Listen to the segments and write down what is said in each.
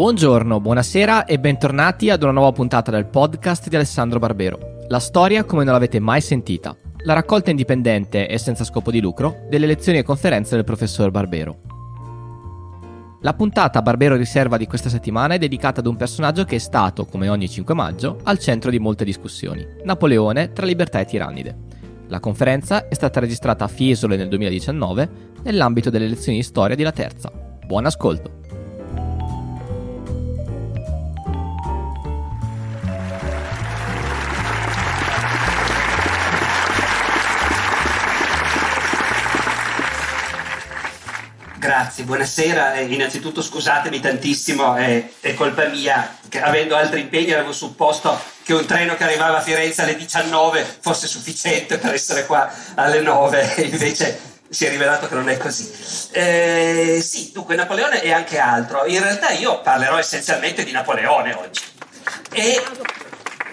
Buongiorno, buonasera e bentornati ad una nuova puntata del podcast di Alessandro Barbero. La storia come non l'avete mai sentita. La raccolta indipendente e senza scopo di lucro delle lezioni e conferenze del professor Barbero. La puntata Barbero Riserva di questa settimana è dedicata ad un personaggio che è stato, come ogni 5 maggio, al centro di molte discussioni. Napoleone tra libertà e tirannide. La conferenza è stata registrata a Fiesole nel 2019 nell'ambito delle lezioni di storia di La Terza. Buon ascolto! Grazie, buonasera. Eh, innanzitutto scusatemi tantissimo, eh, è colpa mia, che avendo altri impegni avevo supposto che un treno che arrivava a Firenze alle 19 fosse sufficiente per essere qua alle 9, invece si è rivelato che non è così. Eh, sì, dunque Napoleone e anche altro. In realtà io parlerò essenzialmente di Napoleone oggi. E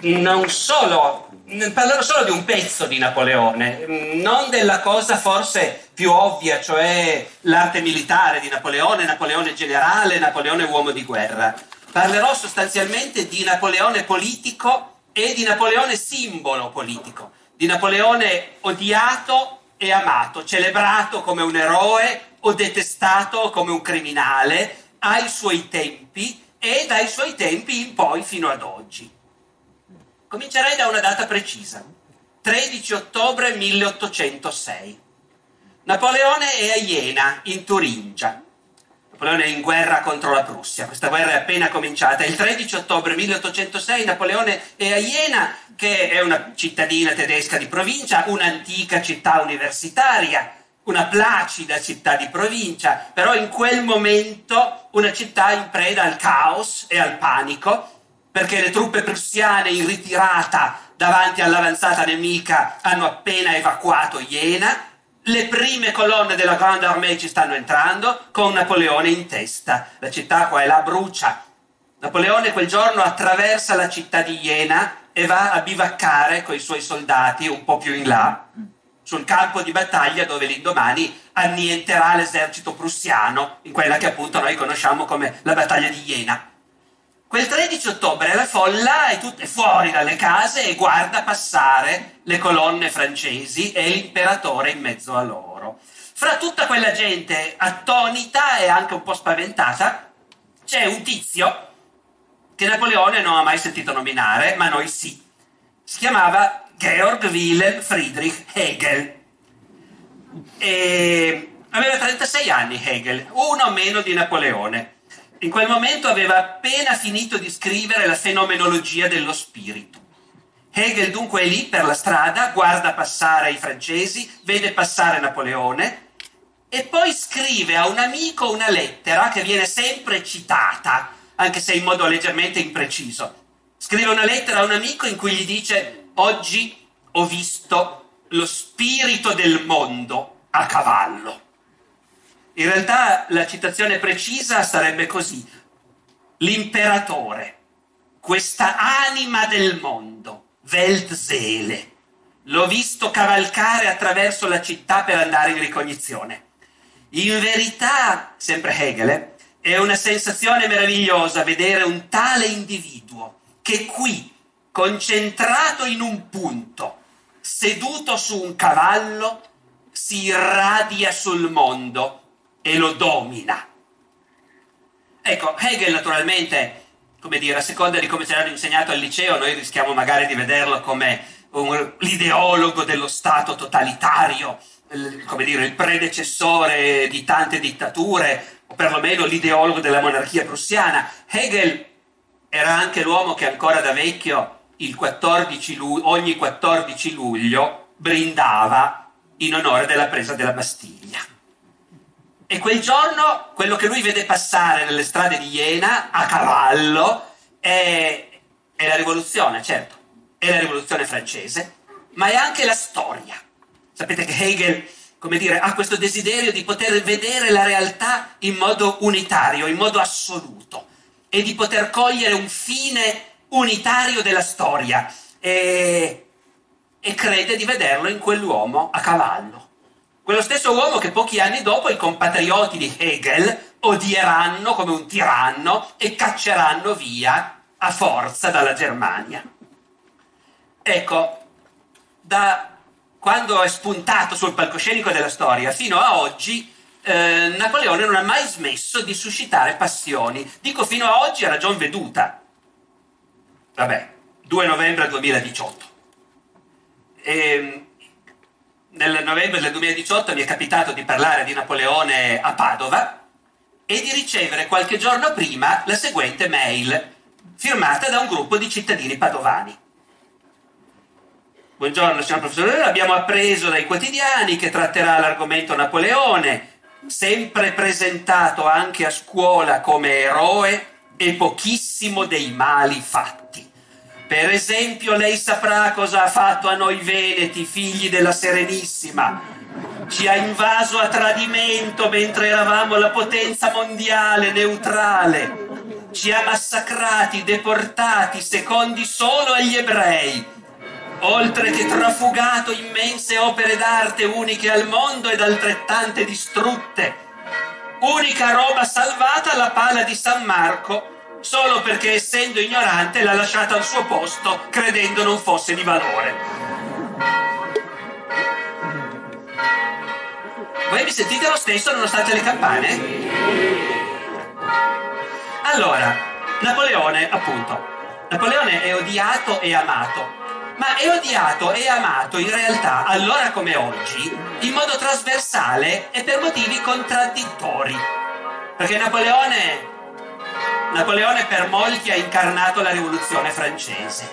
non solo parlerò solo di un pezzo di Napoleone, non della cosa forse più ovvia, cioè l'arte militare di Napoleone, Napoleone generale, Napoleone uomo di guerra. Parlerò sostanzialmente di Napoleone politico e di Napoleone simbolo politico, di Napoleone odiato e amato, celebrato come un eroe o detestato come un criminale ai suoi tempi e dai suoi tempi in poi fino ad oggi. Comincerei da una data precisa, 13 ottobre 1806. Napoleone è a Iena, in Turingia. Napoleone è in guerra contro la Prussia, questa guerra è appena cominciata. Il 13 ottobre 1806 Napoleone è a Iena, che è una cittadina tedesca di provincia, un'antica città universitaria, una placida città di provincia, però in quel momento una città in preda al caos e al panico perché le truppe prussiane in ritirata davanti all'avanzata nemica hanno appena evacuato Iena, le prime colonne della Grande Armée ci stanno entrando con Napoleone in testa. La città qua e là brucia. Napoleone quel giorno attraversa la città di Iena e va a bivaccare con i suoi soldati un po' più in là, sul campo di battaglia dove l'indomani annienterà l'esercito prussiano, in quella che appunto noi conosciamo come la battaglia di Iena. Quel 13 ottobre la folla è, tut- è fuori dalle case e guarda passare le colonne francesi e l'imperatore in mezzo a loro. Fra tutta quella gente attonita e anche un po' spaventata c'è un tizio che Napoleone non ha mai sentito nominare, ma noi sì. Si chiamava Georg Wilhelm Friedrich Hegel. E aveva 36 anni Hegel, uno meno di Napoleone. In quel momento aveva appena finito di scrivere la fenomenologia dello spirito. Hegel dunque è lì per la strada, guarda passare i francesi, vede passare Napoleone e poi scrive a un amico una lettera che viene sempre citata, anche se in modo leggermente impreciso. Scrive una lettera a un amico in cui gli dice oggi ho visto lo spirito del mondo a cavallo. In realtà la citazione precisa sarebbe così. L'imperatore, questa anima del mondo, Weltseele, l'ho visto cavalcare attraverso la città per andare in ricognizione. In verità, sempre Hegel, è una sensazione meravigliosa vedere un tale individuo che qui, concentrato in un punto, seduto su un cavallo, si irradia sul mondo e lo domina. Ecco, Hegel naturalmente, come dire, a seconda di come ce l'hanno insegnato al liceo, noi rischiamo magari di vederlo come un, l'ideologo dello Stato totalitario, il, come dire, il predecessore di tante dittature, o perlomeno l'ideologo della monarchia prussiana. Hegel era anche l'uomo che ancora da vecchio, 14 luglio, ogni 14 luglio, brindava in onore della presa della Bastiglia. E quel giorno quello che lui vede passare nelle strade di Iena a cavallo è, è la rivoluzione, certo, è la rivoluzione francese, ma è anche la storia. Sapete che Hegel, come dire, ha questo desiderio di poter vedere la realtà in modo unitario, in modo assoluto, e di poter cogliere un fine unitario della storia. E, e crede di vederlo in quell'uomo a cavallo. Quello stesso uomo che pochi anni dopo i compatrioti di Hegel, odieranno come un tiranno e cacceranno via a forza dalla Germania. Ecco, da quando è spuntato sul palcoscenico della storia fino a oggi, eh, Napoleone non ha mai smesso di suscitare passioni. Dico fino a oggi a ragion veduta. Vabbè, 2 novembre 2018. E, ehm, nel novembre del 2018 mi è capitato di parlare di Napoleone a Padova e di ricevere qualche giorno prima la seguente mail firmata da un gruppo di cittadini padovani. Buongiorno signor professore, abbiamo appreso dai quotidiani che tratterà l'argomento Napoleone, sempre presentato anche a scuola come eroe e pochissimo dei mali fatti. Per esempio, lei saprà cosa ha fatto a noi veneti, figli della Serenissima. Ci ha invaso a tradimento mentre eravamo la potenza mondiale neutrale. Ci ha massacrati, deportati, secondi solo agli ebrei. Oltre che trafugato immense opere d'arte uniche al mondo ed altrettante distrutte. Unica roba salvata la pala di San Marco solo perché essendo ignorante l'ha lasciata al suo posto credendo non fosse di valore. Voi mi sentite lo stesso nonostante le campane? Allora, Napoleone, appunto. Napoleone è odiato e amato, ma è odiato e amato in realtà, allora come oggi, in modo trasversale e per motivi contraddittori. Perché Napoleone Napoleone per molti ha incarnato la rivoluzione francese.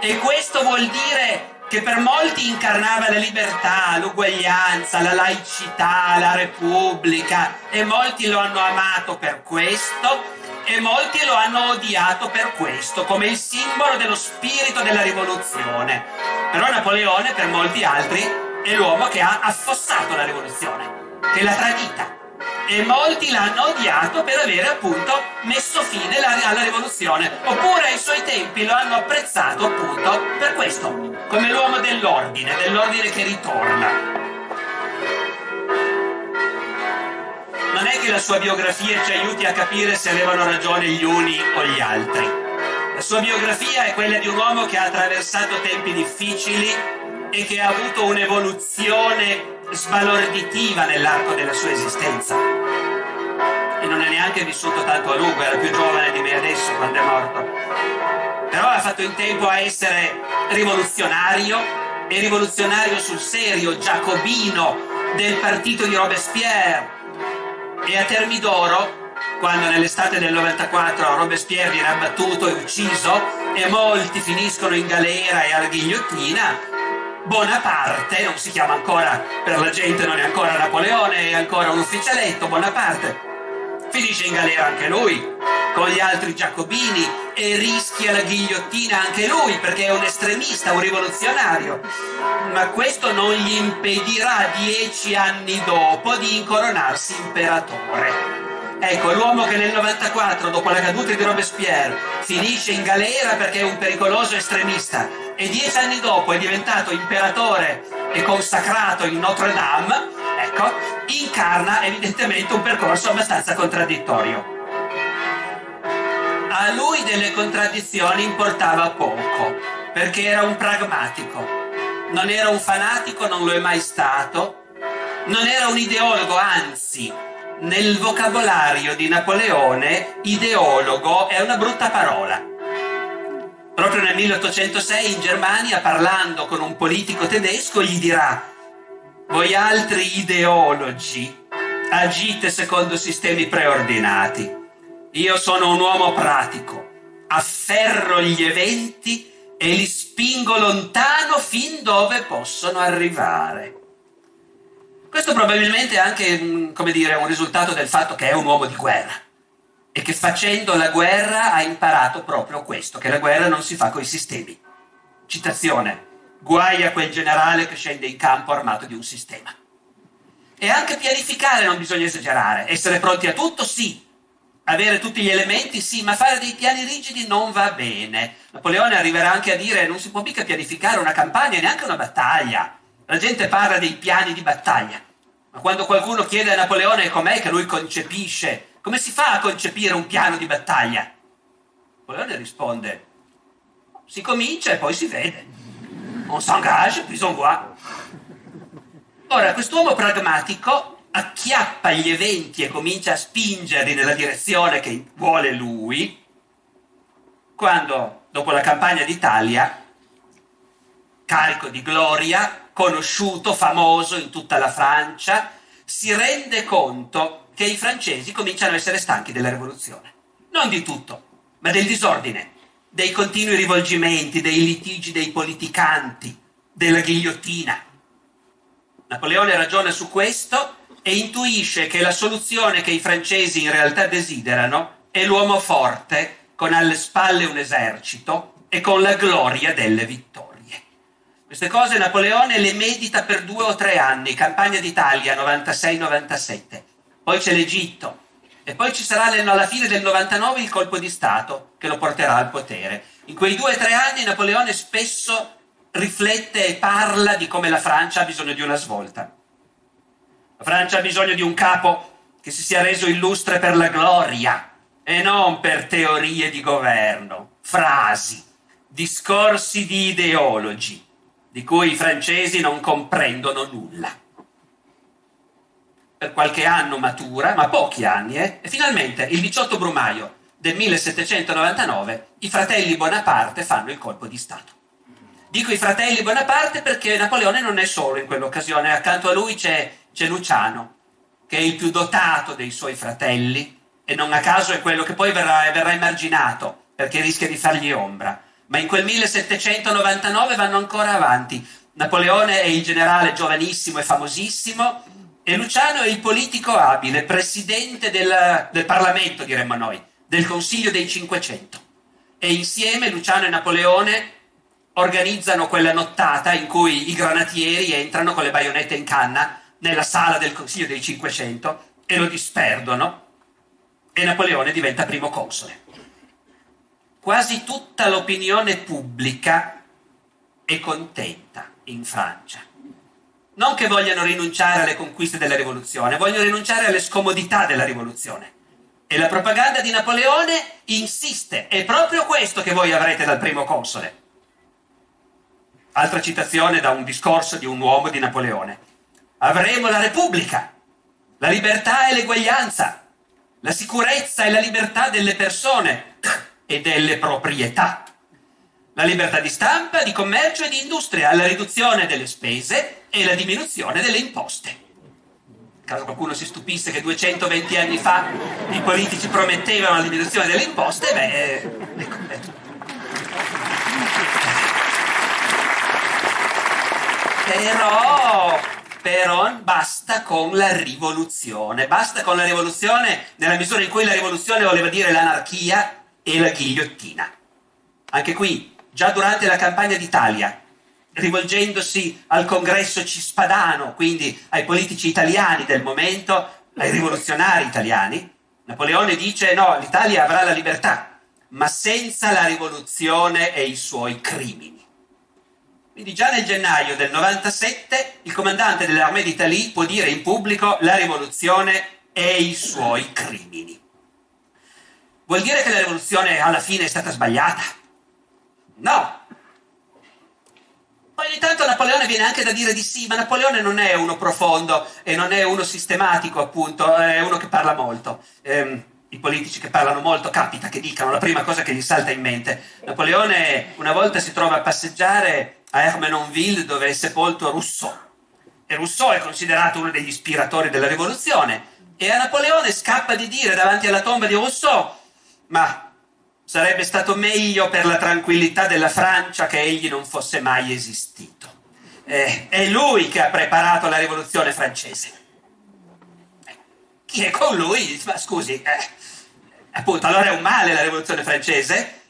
E questo vuol dire che per molti incarnava la libertà, l'uguaglianza, la laicità, la repubblica. E molti lo hanno amato per questo e molti lo hanno odiato per questo, come il simbolo dello spirito della rivoluzione. Però Napoleone per molti altri è l'uomo che ha affossato la rivoluzione, che l'ha tradita e molti l'hanno odiato per avere appunto messo fine alla rivoluzione, oppure ai suoi tempi lo hanno apprezzato appunto per questo, come l'uomo dell'ordine, dell'ordine che ritorna. Non è che la sua biografia ci aiuti a capire se avevano ragione gli uni o gli altri. La sua biografia è quella di un uomo che ha attraversato tempi difficili e che ha avuto un'evoluzione sbalorditiva nell'arco della sua esistenza. E non è neanche vissuto tanto a lungo, era più giovane di me adesso quando è morto. Però ha fatto in tempo a essere rivoluzionario e rivoluzionario sul serio, giacobino del partito di Robespierre. E a Termidoro, quando nell'estate del 94 Robespierre viene abbattuto e ucciso e molti finiscono in galera e alla ghigliottina, Bonaparte, non si chiama ancora, per la gente non è ancora Napoleone, è ancora un ufficialetto, Bonaparte. Finisce in galera anche lui, con gli altri giacobini, e rischia la ghigliottina anche lui, perché è un estremista, un rivoluzionario. Ma questo non gli impedirà dieci anni dopo di incoronarsi imperatore. Ecco, l'uomo che nel 94, dopo la caduta di Robespierre, finisce in galera perché è un pericoloso estremista e dieci anni dopo è diventato imperatore e consacrato in Notre Dame, ecco, incarna evidentemente un percorso abbastanza contraddittorio. A lui delle contraddizioni importava poco, perché era un pragmatico. Non era un fanatico, non lo è mai stato. Non era un ideologo, anzi, nel vocabolario di Napoleone ideologo è una brutta parola. Proprio nel 1806 in Germania, parlando con un politico tedesco, gli dirà voi altri ideologi agite secondo sistemi preordinati. Io sono un uomo pratico, afferro gli eventi e li spingo lontano fin dove possono arrivare. Questo probabilmente è anche, come dire, un risultato del fatto che è un uomo di guerra e che facendo la guerra ha imparato proprio questo, che la guerra non si fa coi sistemi. Citazione, guai a quel generale che scende in campo armato di un sistema. E anche pianificare non bisogna esagerare, essere pronti a tutto sì, avere tutti gli elementi sì, ma fare dei piani rigidi non va bene. Napoleone arriverà anche a dire non si può mica pianificare una campagna, neanche una battaglia. La gente parla dei piani di battaglia, ma quando qualcuno chiede a Napoleone com'è che lui concepisce come si fa a concepire un piano di battaglia? Napoleone risponde, si comincia e poi si vede. On s'engage, puis on voit. Ora, quest'uomo pragmatico acchiappa gli eventi e comincia a spingerli nella direzione che vuole lui, quando, dopo la campagna d'Italia, carico di gloria, conosciuto, famoso in tutta la Francia, si rende conto che i francesi cominciano a essere stanchi della rivoluzione. Non di tutto, ma del disordine, dei continui rivolgimenti, dei litigi dei politicanti, della ghigliottina. Napoleone ragiona su questo e intuisce che la soluzione che i francesi in realtà desiderano è l'uomo forte con alle spalle un esercito e con la gloria delle vittorie. Queste cose Napoleone le medita per due o tre anni, campagna d'Italia 96-97, poi c'è l'Egitto e poi ci sarà alla fine del 99 il colpo di Stato che lo porterà al potere. In quei due o tre anni Napoleone spesso riflette e parla di come la Francia ha bisogno di una svolta. La Francia ha bisogno di un capo che si sia reso illustre per la gloria e non per teorie di governo, frasi, discorsi di ideologi di cui i francesi non comprendono nulla. Per qualche anno matura, ma pochi anni, eh? e finalmente il 18 brumaio del 1799 i fratelli Bonaparte fanno il colpo di Stato. Dico i fratelli Bonaparte perché Napoleone non è solo in quell'occasione, accanto a lui c'è, c'è Luciano, che è il più dotato dei suoi fratelli e non a caso è quello che poi verrà, verrà emarginato perché rischia di fargli ombra ma in quel 1799 vanno ancora avanti. Napoleone è il generale giovanissimo e famosissimo e Luciano è il politico abile, presidente del, del Parlamento, diremmo noi, del Consiglio dei 500. E insieme Luciano e Napoleone organizzano quella nottata in cui i granatieri entrano con le baionette in canna nella sala del Consiglio dei 500 e lo disperdono e Napoleone diventa primo console quasi tutta l'opinione pubblica è contenta in Francia. Non che vogliano rinunciare alle conquiste della rivoluzione, vogliono rinunciare alle scomodità della rivoluzione. E la propaganda di Napoleone insiste, è proprio questo che voi avrete dal primo console. Altra citazione da un discorso di un uomo di Napoleone. Avremo la Repubblica, la libertà e l'eguaglianza, la sicurezza e la libertà delle persone e delle proprietà. La libertà di stampa, di commercio e di industria, la riduzione delle spese e la diminuzione delle imposte. Caso qualcuno si stupisse che 220 anni fa i politici promettevano la diminuzione delle imposte, beh, ecco, ecco. Però, però basta con la rivoluzione, basta con la rivoluzione nella misura in cui la rivoluzione voleva dire l'anarchia e la ghigliottina. Anche qui, già durante la campagna d'Italia, rivolgendosi al congresso cispadano, quindi ai politici italiani del momento, ai rivoluzionari italiani, Napoleone dice no, l'Italia avrà la libertà, ma senza la rivoluzione e i suoi crimini. Quindi già nel gennaio del 97 il comandante dell'Armée d'Italie può dire in pubblico la rivoluzione e i suoi crimini. Vuol dire che la rivoluzione alla fine è stata sbagliata? No. Ogni tanto Napoleone viene anche da dire di sì, ma Napoleone non è uno profondo e non è uno sistematico, appunto, è uno che parla molto. Ehm, I politici che parlano molto capita che dicano la prima cosa che gli salta in mente. Napoleone una volta si trova a passeggiare a Hermenonville dove è sepolto Rousseau. E Rousseau è considerato uno degli ispiratori della rivoluzione. E a Napoleone scappa di dire davanti alla tomba di Rousseau ma sarebbe stato meglio per la tranquillità della Francia che egli non fosse mai esistito. Eh, è lui che ha preparato la rivoluzione francese. Chi è con lui? Ma scusi, eh, appunto, allora è un male la rivoluzione francese?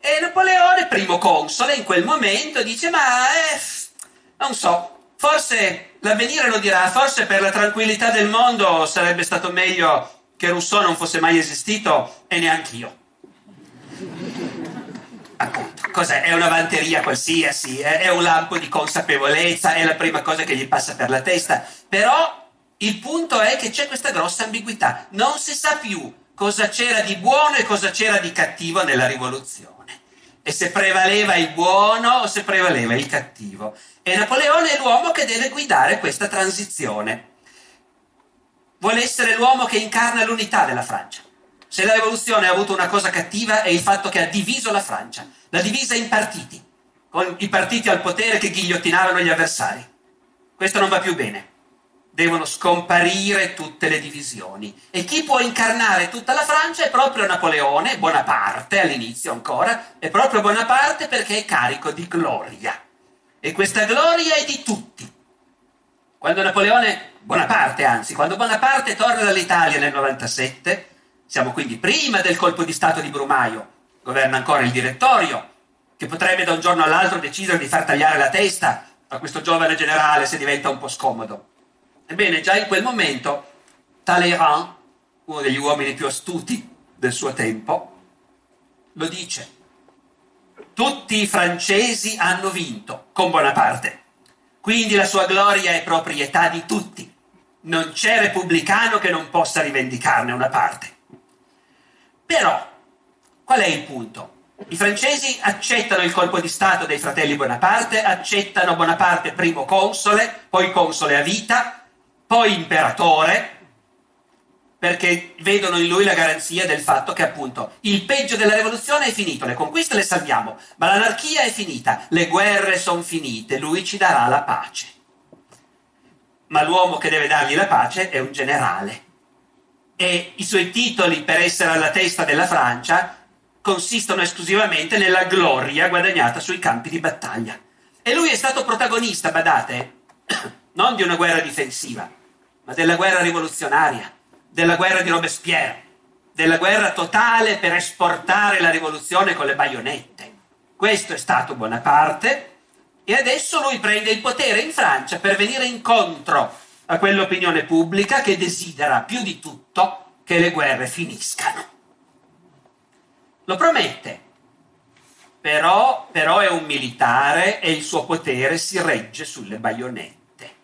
E Napoleone, primo console, in quel momento dice, ma eh, non so, forse l'avvenire lo dirà, forse per la tranquillità del mondo sarebbe stato meglio che Rousseau non fosse mai esistito e neanche io. Appunto, cos'è? È una vanteria qualsiasi, è un lampo di consapevolezza, è la prima cosa che gli passa per la testa, però Il punto è che c'è questa grossa ambiguità, non si sa più cosa c'era di buono e cosa c'era di cattivo nella rivoluzione. E se prevaleva il buono o se prevaleva il cattivo. E Napoleone è l'uomo che deve guidare questa transizione. Vuole essere l'uomo che incarna l'unità della Francia. Se la rivoluzione ha avuto una cosa cattiva è il fatto che ha diviso la Francia, l'ha divisa in partiti, con i partiti al potere che ghigliottinavano gli avversari. Questo non va più bene devono scomparire tutte le divisioni. E chi può incarnare tutta la Francia è proprio Napoleone, Bonaparte all'inizio ancora, è proprio Bonaparte perché è carico di gloria. E questa gloria è di tutti. Quando Napoleone, Bonaparte anzi, quando Bonaparte torna dall'Italia nel 97, siamo quindi prima del colpo di Stato di Brumaio, governa ancora il direttorio, che potrebbe da un giorno all'altro decidere di far tagliare la testa a questo giovane generale se diventa un po' scomodo. Ebbene, già in quel momento Talleyrand, uno degli uomini più astuti del suo tempo, lo dice. Tutti i francesi hanno vinto con Bonaparte, quindi la sua gloria è proprietà di tutti. Non c'è repubblicano che non possa rivendicarne una parte. Però, qual è il punto? I francesi accettano il colpo di Stato dei fratelli Bonaparte, accettano Bonaparte primo console, poi console a vita, poi imperatore, perché vedono in lui la garanzia del fatto che appunto il peggio della rivoluzione è finito, le conquiste le salviamo, ma l'anarchia è finita, le guerre sono finite, lui ci darà la pace. Ma l'uomo che deve dargli la pace è un generale e i suoi titoli per essere alla testa della Francia consistono esclusivamente nella gloria guadagnata sui campi di battaglia. E lui è stato protagonista, badate, non di una guerra difensiva, ma della guerra rivoluzionaria, della guerra di Robespierre, della guerra totale per esportare la rivoluzione con le baionette. Questo è stato Bonaparte e adesso lui prende il potere in Francia per venire incontro a quell'opinione pubblica che desidera più di tutto che le guerre finiscano. Lo promette, però, però è un militare e il suo potere si regge sulle baionette.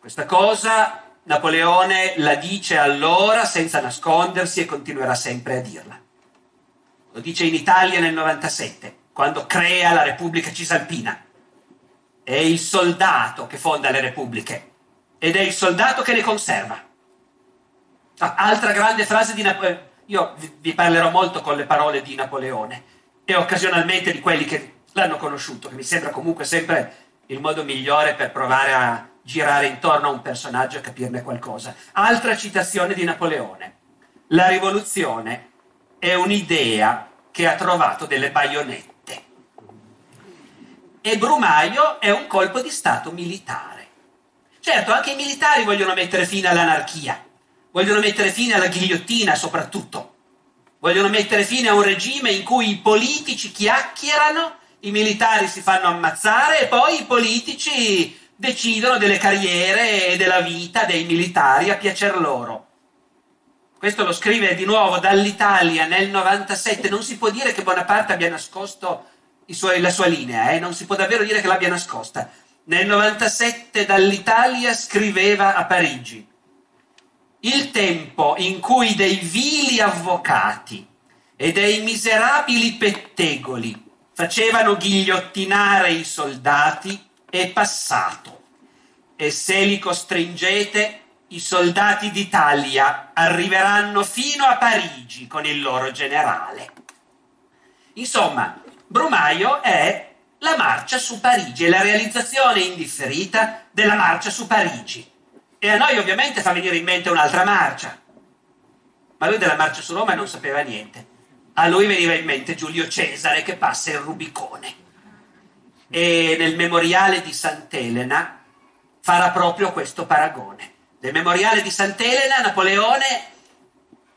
Questa cosa Napoleone la dice allora senza nascondersi e continuerà sempre a dirla. Lo dice in Italia nel 97, quando crea la Repubblica Cisalpina. È il soldato che fonda le repubbliche ed è il soldato che le conserva. Ah, altra grande frase di Napoleone. Io vi parlerò molto con le parole di Napoleone e occasionalmente di quelli che l'hanno conosciuto, che mi sembra comunque sempre il modo migliore per provare a girare intorno a un personaggio e capirne qualcosa. Altra citazione di Napoleone. La rivoluzione è un'idea che ha trovato delle baionette. E Brumaio è un colpo di Stato militare. Certo, anche i militari vogliono mettere fine all'anarchia, vogliono mettere fine alla ghigliottina soprattutto, vogliono mettere fine a un regime in cui i politici chiacchierano, i militari si fanno ammazzare e poi i politici decidono delle carriere e della vita dei militari a piacer loro. Questo lo scrive di nuovo dall'Italia nel 97. Non si può dire che Bonaparte abbia nascosto suoi, la sua linea, eh? non si può davvero dire che l'abbia nascosta. Nel 97 dall'Italia scriveva a Parigi. Il tempo in cui dei vili avvocati e dei miserabili pettegoli facevano ghigliottinare i soldati è passato e se li costringete i soldati d'Italia arriveranno fino a Parigi con il loro generale. Insomma, Brumaio è la marcia su Parigi, è la realizzazione indifferita della marcia su Parigi. E a noi ovviamente fa venire in mente un'altra marcia. Ma lui della marcia su Roma non sapeva niente. A lui veniva in mente Giulio Cesare che passa il Rubicone e nel memoriale di Sant'Elena farà proprio questo paragone. Nel memoriale di Sant'Elena Napoleone,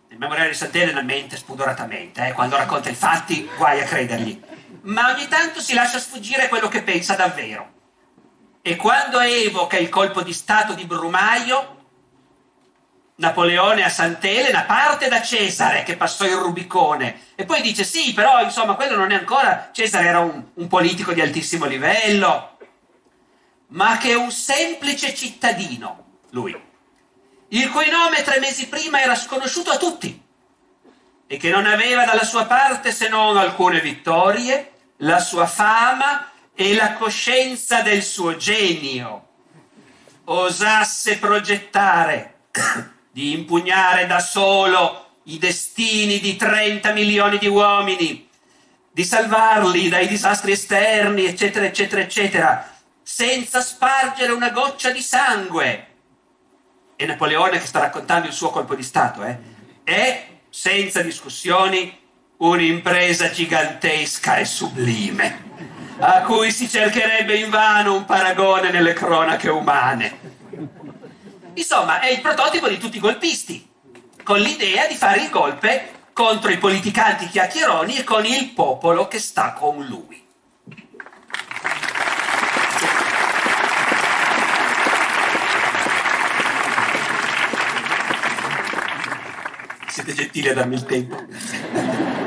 nel memoriale di Sant'Elena mente spudoratamente, eh, quando racconta i fatti guai a credergli, ma ogni tanto si lascia sfuggire quello che pensa davvero. E quando evoca il colpo di Stato di Brumaio, Napoleone a Sant'Elena parte da Cesare che passò il Rubicone e poi dice sì, però insomma quello non è ancora, Cesare era un, un politico di altissimo livello, ma che è un semplice cittadino, lui. il cui nome tre mesi prima era sconosciuto a tutti e che non aveva dalla sua parte se non alcune vittorie, la sua fama e la coscienza del suo genio, osasse progettare di impugnare da solo i destini di 30 milioni di uomini, di salvarli dai disastri esterni, eccetera, eccetera, eccetera, senza spargere una goccia di sangue. E Napoleone che sta raccontando il suo colpo di Stato, eh, è, senza discussioni, un'impresa gigantesca e sublime, a cui si cercherebbe invano un paragone nelle cronache umane. Insomma, è il prototipo di tutti i golpisti, con l'idea di fare il golpe contro i politicanti chiacchieroni e con il popolo che sta con lui. Siete gentili a darmi il tempo.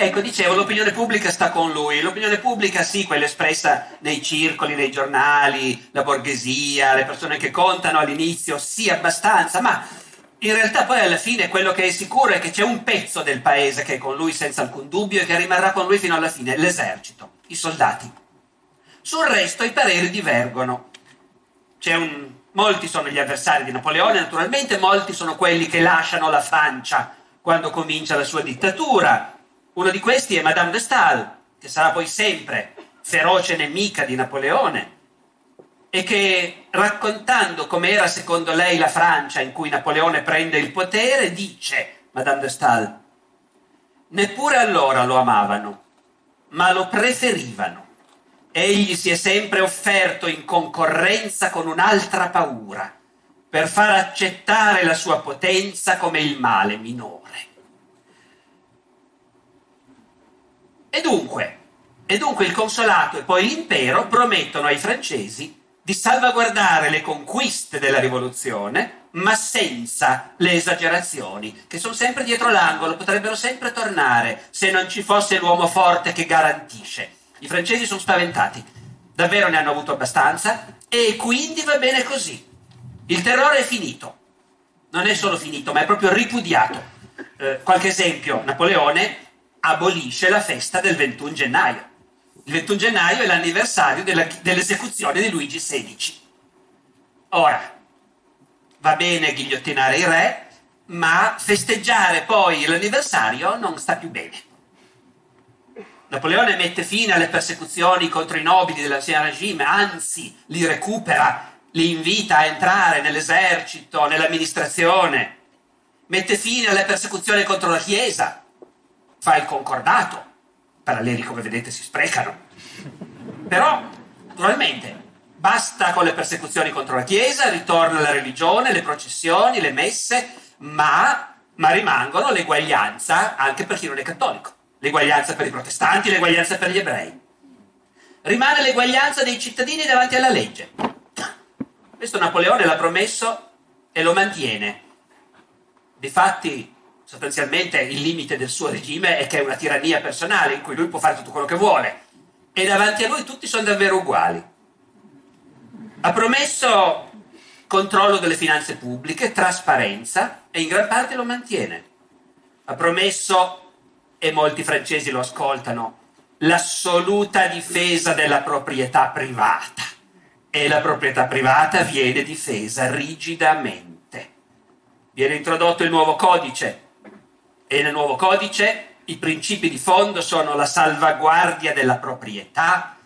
Ecco, dicevo, l'opinione pubblica sta con lui. L'opinione pubblica, sì, quella espressa nei circoli, nei giornali, la borghesia, le persone che contano all'inizio, sì, abbastanza, ma in realtà poi alla fine quello che è sicuro è che c'è un pezzo del paese che è con lui senza alcun dubbio e che rimarrà con lui fino alla fine, l'esercito, i soldati. Sul resto i pareri divergono. Un... Molti sono gli avversari di Napoleone, naturalmente, molti sono quelli che lasciano la Francia quando comincia la sua dittatura, uno di questi è Madame de Stael, che sarà poi sempre feroce nemica di Napoleone e che raccontando come era secondo lei la Francia in cui Napoleone prende il potere, dice Madame de Stael, neppure allora lo amavano, ma lo preferivano. Egli si è sempre offerto in concorrenza con un'altra paura, per far accettare la sua potenza come il male minore. E dunque, e dunque il consolato e poi l'impero promettono ai francesi di salvaguardare le conquiste della rivoluzione, ma senza le esagerazioni, che sono sempre dietro l'angolo, potrebbero sempre tornare se non ci fosse l'uomo forte che garantisce. I francesi sono spaventati, davvero ne hanno avuto abbastanza e quindi va bene così. Il terrore è finito, non è solo finito, ma è proprio ripudiato. Eh, qualche esempio, Napoleone abolisce la festa del 21 gennaio. Il 21 gennaio è l'anniversario dell'esecuzione di Luigi XVI. Ora, va bene ghigliottinare il re, ma festeggiare poi l'anniversario non sta più bene. Napoleone mette fine alle persecuzioni contro i nobili dell'ancien regime, anzi li recupera, li invita a entrare nell'esercito, nell'amministrazione, mette fine alle persecuzioni contro la Chiesa, fa il concordato. Paralleli, come vedete, si sprecano. Però, naturalmente, basta con le persecuzioni contro la Chiesa, ritorna la religione, le processioni, le messe, ma, ma rimangono l'eguaglianza anche per chi non è cattolico, l'eguaglianza per i protestanti, l'eguaglianza per gli ebrei. Rimane l'eguaglianza dei cittadini davanti alla legge. Questo Napoleone l'ha promesso e lo mantiene. Difatti, sostanzialmente il limite del suo regime è che è una tirannia personale in cui lui può fare tutto quello che vuole e davanti a lui tutti sono davvero uguali. Ha promesso controllo delle finanze pubbliche, trasparenza e in gran parte lo mantiene. Ha promesso, e molti francesi lo ascoltano, l'assoluta difesa della proprietà privata e la proprietà privata viene difesa rigidamente. Viene introdotto il nuovo codice e nel nuovo codice i principi di fondo sono la salvaguardia della proprietà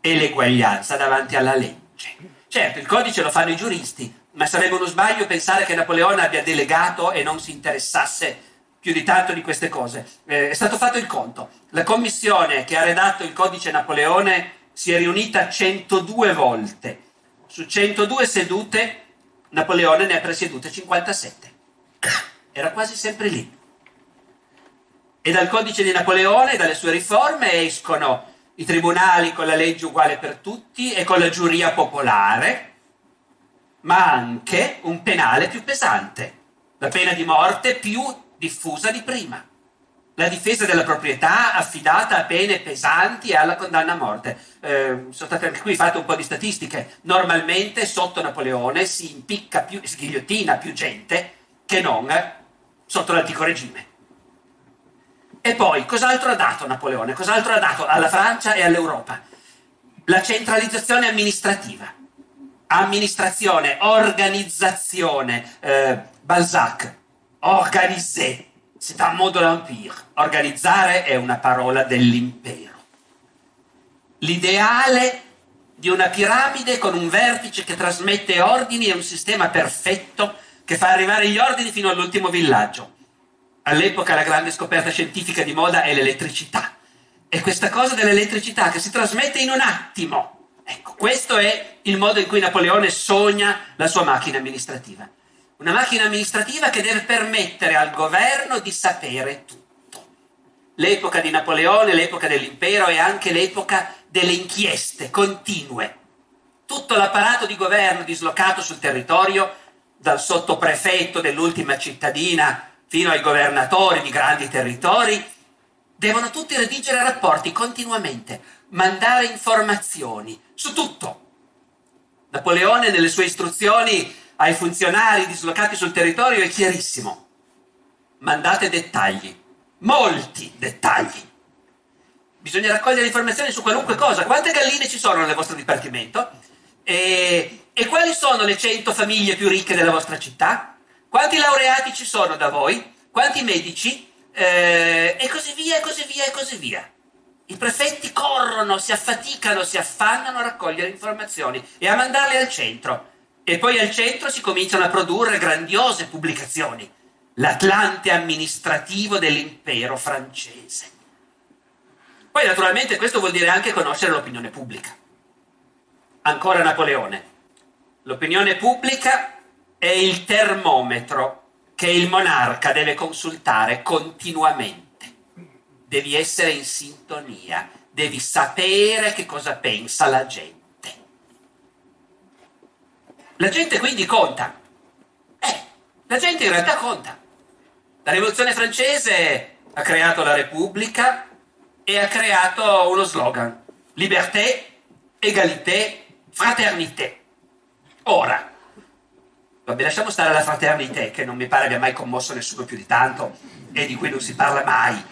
e l'eguaglianza davanti alla legge. Certo, il codice lo fanno i giuristi, ma sarebbe uno sbaglio pensare che Napoleone abbia delegato e non si interessasse più di tanto di queste cose. Eh, è stato fatto il conto. La commissione che ha redatto il codice Napoleone si è riunita 102 volte. Su 102 sedute Napoleone ne ha presiedute 57. Era quasi sempre lì. E dal codice di Napoleone dalle sue riforme escono i tribunali con la legge uguale per tutti e con la giuria popolare, ma anche un penale più pesante, la pena di morte più diffusa di prima. la difesa della proprietà affidata a pene pesanti e alla condanna a morte. Eh, sono state anche qui fatte un po' di statistiche. Normalmente sotto Napoleone si impicca più, si ghigliottina più gente che non sotto l'antico regime. E poi, cos'altro ha dato Napoleone? Cos'altro ha dato alla Francia e all'Europa? La centralizzazione amministrativa. Amministrazione, organizzazione, eh, Balzac, organiser, c'est un mot de l'empire. Organizzare è una parola dell'impero. L'ideale di una piramide con un vertice che trasmette ordini e un sistema perfetto che fa arrivare gli ordini fino all'ultimo villaggio. All'epoca la grande scoperta scientifica di moda è l'elettricità. E questa cosa dell'elettricità che si trasmette in un attimo. Ecco, questo è il modo in cui Napoleone sogna la sua macchina amministrativa. Una macchina amministrativa che deve permettere al governo di sapere tutto. L'epoca di Napoleone, l'epoca dell'impero è anche l'epoca delle inchieste continue. Tutto l'apparato di governo dislocato sul territorio, dal sottoprefetto dell'ultima cittadina fino ai governatori di grandi territori, devono tutti redigere rapporti continuamente, mandare informazioni su tutto. Napoleone nelle sue istruzioni ai funzionari dislocati sul territorio è chiarissimo. Mandate dettagli, molti dettagli. Bisogna raccogliere informazioni su qualunque cosa. Quante galline ci sono nel vostro dipartimento? E, e quali sono le 100 famiglie più ricche della vostra città? Quanti laureati ci sono da voi? Quanti medici? Eh, e così via, e così via, e così via. I prefetti corrono, si affaticano, si affannano a raccogliere informazioni e a mandarle al centro. E poi al centro si cominciano a produrre grandiose pubblicazioni. L'Atlante amministrativo dell'impero francese. Poi naturalmente questo vuol dire anche conoscere l'opinione pubblica. Ancora Napoleone. L'opinione pubblica è il termometro che il monarca deve consultare continuamente. Devi essere in sintonia, devi sapere che cosa pensa la gente. La gente quindi conta. Eh, la gente in realtà conta. La rivoluzione francese ha creato la Repubblica e ha creato uno slogan. Liberté, égalité, fraternité. Ora, Vabbè, lasciamo stare la fraternità, che non mi pare abbia mai commosso nessuno più di tanto e di cui non si parla mai.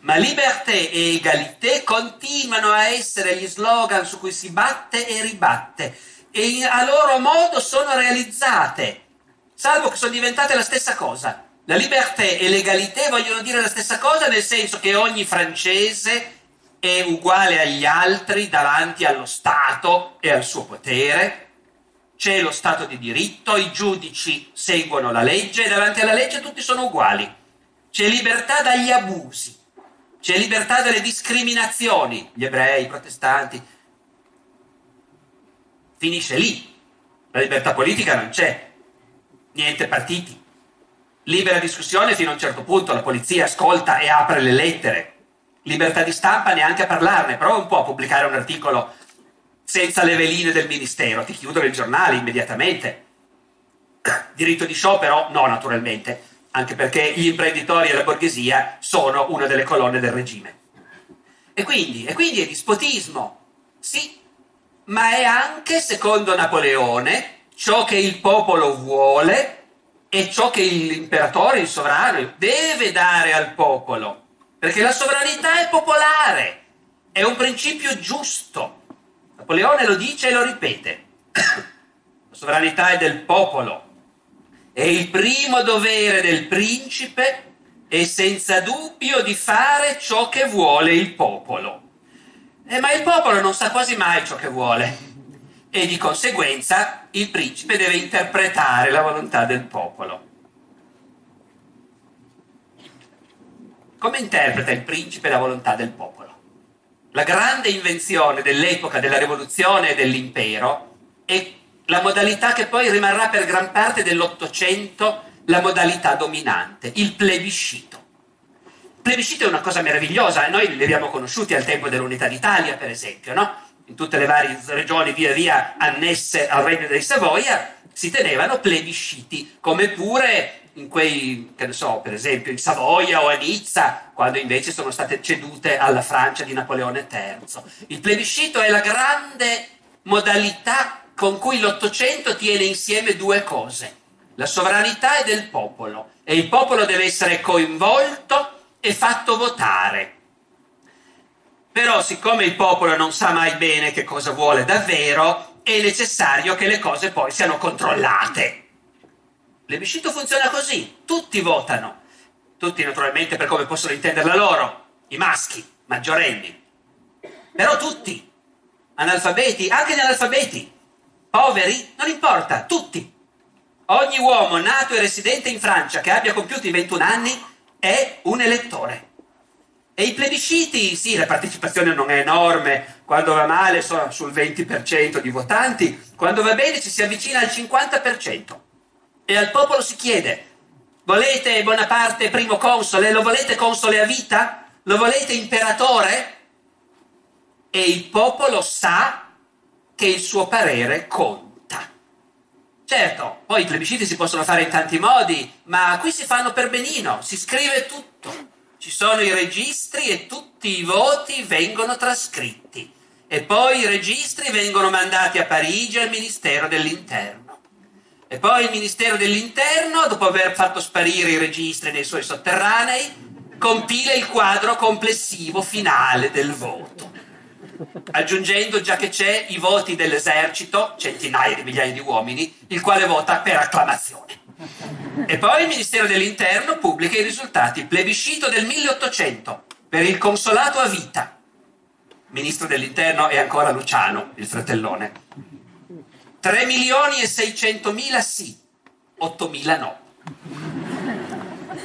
Ma liberté e egalité continuano a essere gli slogan su cui si batte e ribatte e a loro modo sono realizzate, salvo che sono diventate la stessa cosa. La liberté e l'egalité vogliono dire la stessa cosa nel senso che ogni francese è uguale agli altri davanti allo Stato e al suo potere, c'è lo Stato di diritto, i giudici seguono la legge e davanti alla legge tutti sono uguali. C'è libertà dagli abusi, c'è libertà dalle discriminazioni, gli ebrei, i protestanti. Finisce lì. La libertà politica non c'è, niente partiti. Libera discussione fino a un certo punto, la polizia ascolta e apre le lettere. Libertà di stampa neanche a parlarne, prova un po' a pubblicare un articolo senza le veline del ministero, ti chiudono il giornale immediatamente. Diritto di sciopero? No, naturalmente, anche perché gli imprenditori e la borghesia sono una delle colonne del regime. E quindi, e quindi è dispotismo, sì, ma è anche, secondo Napoleone, ciò che il popolo vuole e ciò che l'imperatore, il sovrano, deve dare al popolo. Perché la sovranità è popolare, è un principio giusto. Napoleone lo dice e lo ripete. La sovranità è del popolo e il primo dovere del principe è senza dubbio di fare ciò che vuole il popolo. Eh, ma il popolo non sa quasi mai ciò che vuole e di conseguenza il principe deve interpretare la volontà del popolo. Come interpreta il principe la volontà del popolo? La grande invenzione dell'epoca della rivoluzione e dell'impero è la modalità che poi rimarrà per gran parte dell'Ottocento la modalità dominante, il plebiscito. Plebiscito è una cosa meravigliosa noi li abbiamo conosciuti al tempo dell'Unità d'Italia, per esempio, no? in tutte le varie regioni via via annesse al Regno di Savoia, si tenevano plebisciti, come pure in quei, che ne so, per esempio in Savoia o a Nizza, quando invece sono state cedute alla Francia di Napoleone III. Il plebiscito è la grande modalità con cui l'Ottocento tiene insieme due cose. La sovranità è del popolo e il popolo deve essere coinvolto e fatto votare. Però siccome il popolo non sa mai bene che cosa vuole davvero, è necessario che le cose poi siano controllate. L'ebiscito funziona così, tutti votano, tutti naturalmente per come possono intenderla loro, i maschi, maggiorenni, però tutti, analfabeti, anche analfabeti, poveri, non importa, tutti. Ogni uomo nato e residente in Francia che abbia compiuto i 21 anni è un elettore. E i plebisciti, sì, la partecipazione non è enorme, quando va male sono sul 20% di votanti, quando va bene ci si avvicina al 50%. E al popolo si chiede, volete Bonaparte primo console? Lo volete console a vita? Lo volete imperatore? E il popolo sa che il suo parere conta. Certo, poi i plebisciti si possono fare in tanti modi, ma qui si fanno per benino, si scrive tutto. Ci sono i registri e tutti i voti vengono trascritti. E poi i registri vengono mandati a Parigi al Ministero dell'Interno. E poi il Ministero dell'Interno, dopo aver fatto sparire i registri nei suoi sotterranei, compila il quadro complessivo finale del voto aggiungendo già che c'è i voti dell'esercito, centinaia di migliaia di uomini, il quale vota per acclamazione. E poi il Ministero dell'Interno pubblica i risultati. Plebiscito del 1800 per il consolato a vita. Ministro dell'Interno è ancora Luciano, il fratellone. 3 milioni e 600 mila sì, 8 mila no.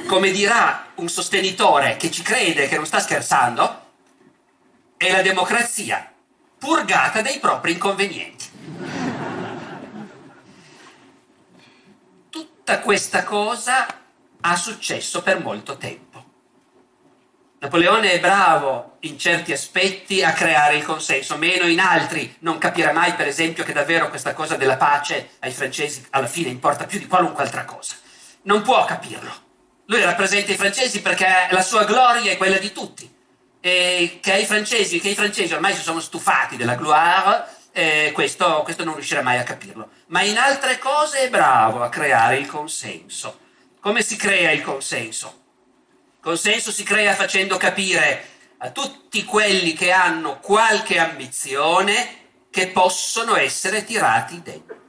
Come dirà un sostenitore che ci crede, che non sta scherzando, è la democrazia purgata dei propri inconvenienti. Tutta questa cosa ha successo per molto tempo. Napoleone è bravo in certi aspetti a creare il consenso, meno in altri. Non capirà mai, per esempio, che davvero questa cosa della pace ai francesi alla fine importa più di qualunque altra cosa. Non può capirlo. Lui rappresenta i francesi perché la sua gloria è quella di tutti eh, che, i francesi, che i francesi ormai si sono stufati della gloire, eh, questo, questo non riuscirà mai a capirlo. Ma in altre cose è bravo a creare il consenso. Come si crea il consenso? Consenso si crea facendo capire a tutti quelli che hanno qualche ambizione che possono essere tirati dentro.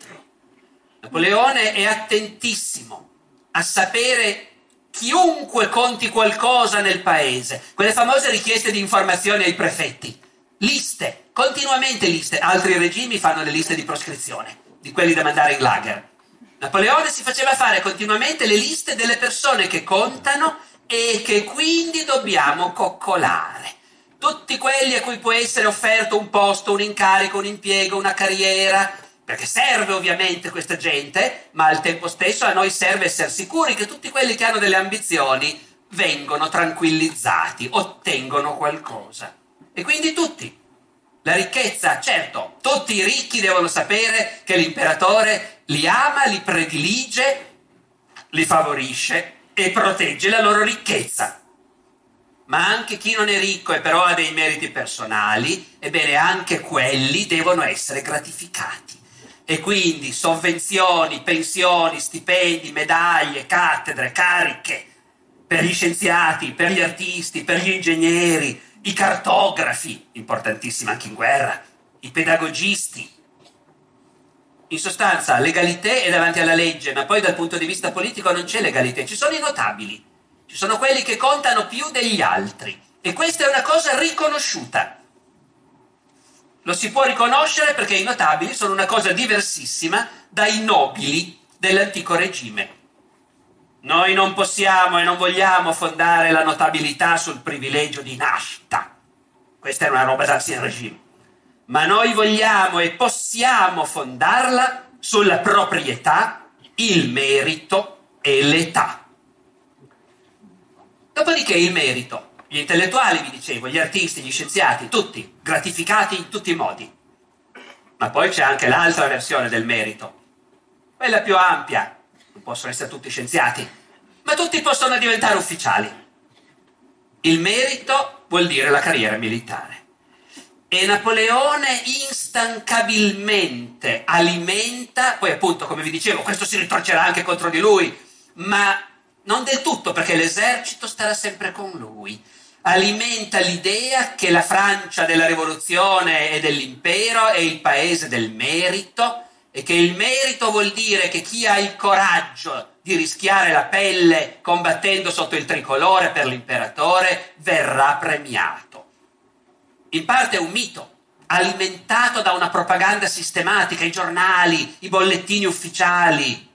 Napoleone è attentissimo a sapere chiunque conti qualcosa nel paese, quelle famose richieste di informazioni ai prefetti, liste, continuamente liste, altri regimi fanno le liste di proscrizione, di quelli da mandare in lager. Napoleone si faceva fare continuamente le liste delle persone che contano e che quindi dobbiamo coccolare. Tutti quelli a cui può essere offerto un posto, un incarico, un impiego, una carriera, perché serve ovviamente questa gente, ma al tempo stesso a noi serve essere sicuri che tutti quelli che hanno delle ambizioni vengono tranquillizzati, ottengono qualcosa. E quindi tutti. La ricchezza, certo, tutti i ricchi devono sapere che l'imperatore li ama, li predilige, li favorisce e protegge la loro ricchezza. Ma anche chi non è ricco e però ha dei meriti personali, ebbene anche quelli devono essere gratificati e quindi sovvenzioni, pensioni, stipendi, medaglie, cattedre, cariche per gli scienziati, per gli artisti, per gli ingegneri, i cartografi, importantissimi anche in guerra, i pedagogisti. In sostanza, legalità è davanti alla legge, ma poi dal punto di vista politico non c'è legalità, ci sono i notabili, ci sono quelli che contano più degli altri e questa è una cosa riconosciuta. Lo si può riconoscere perché i notabili sono una cosa diversissima dai nobili dell'antico regime. Noi non possiamo e non vogliamo fondare la notabilità sul privilegio di nascita. Questa è una roba d'ancien regime. Ma noi vogliamo e possiamo fondarla sulla proprietà, il merito e l'età. Dopodiché il merito gli intellettuali, vi dicevo, gli artisti, gli scienziati, tutti, gratificati in tutti i modi. Ma poi c'è anche l'altra versione del merito, quella più ampia. Non possono essere tutti scienziati, ma tutti possono diventare ufficiali. Il merito vuol dire la carriera militare. E Napoleone instancabilmente alimenta, poi appunto come vi dicevo, questo si ritorcerà anche contro di lui, ma non del tutto perché l'esercito starà sempre con lui. Alimenta l'idea che la Francia della rivoluzione e dell'impero è il paese del merito e che il merito vuol dire che chi ha il coraggio di rischiare la pelle combattendo sotto il tricolore per l'imperatore verrà premiato in parte è un mito, alimentato da una propaganda sistematica, i giornali, i bollettini ufficiali.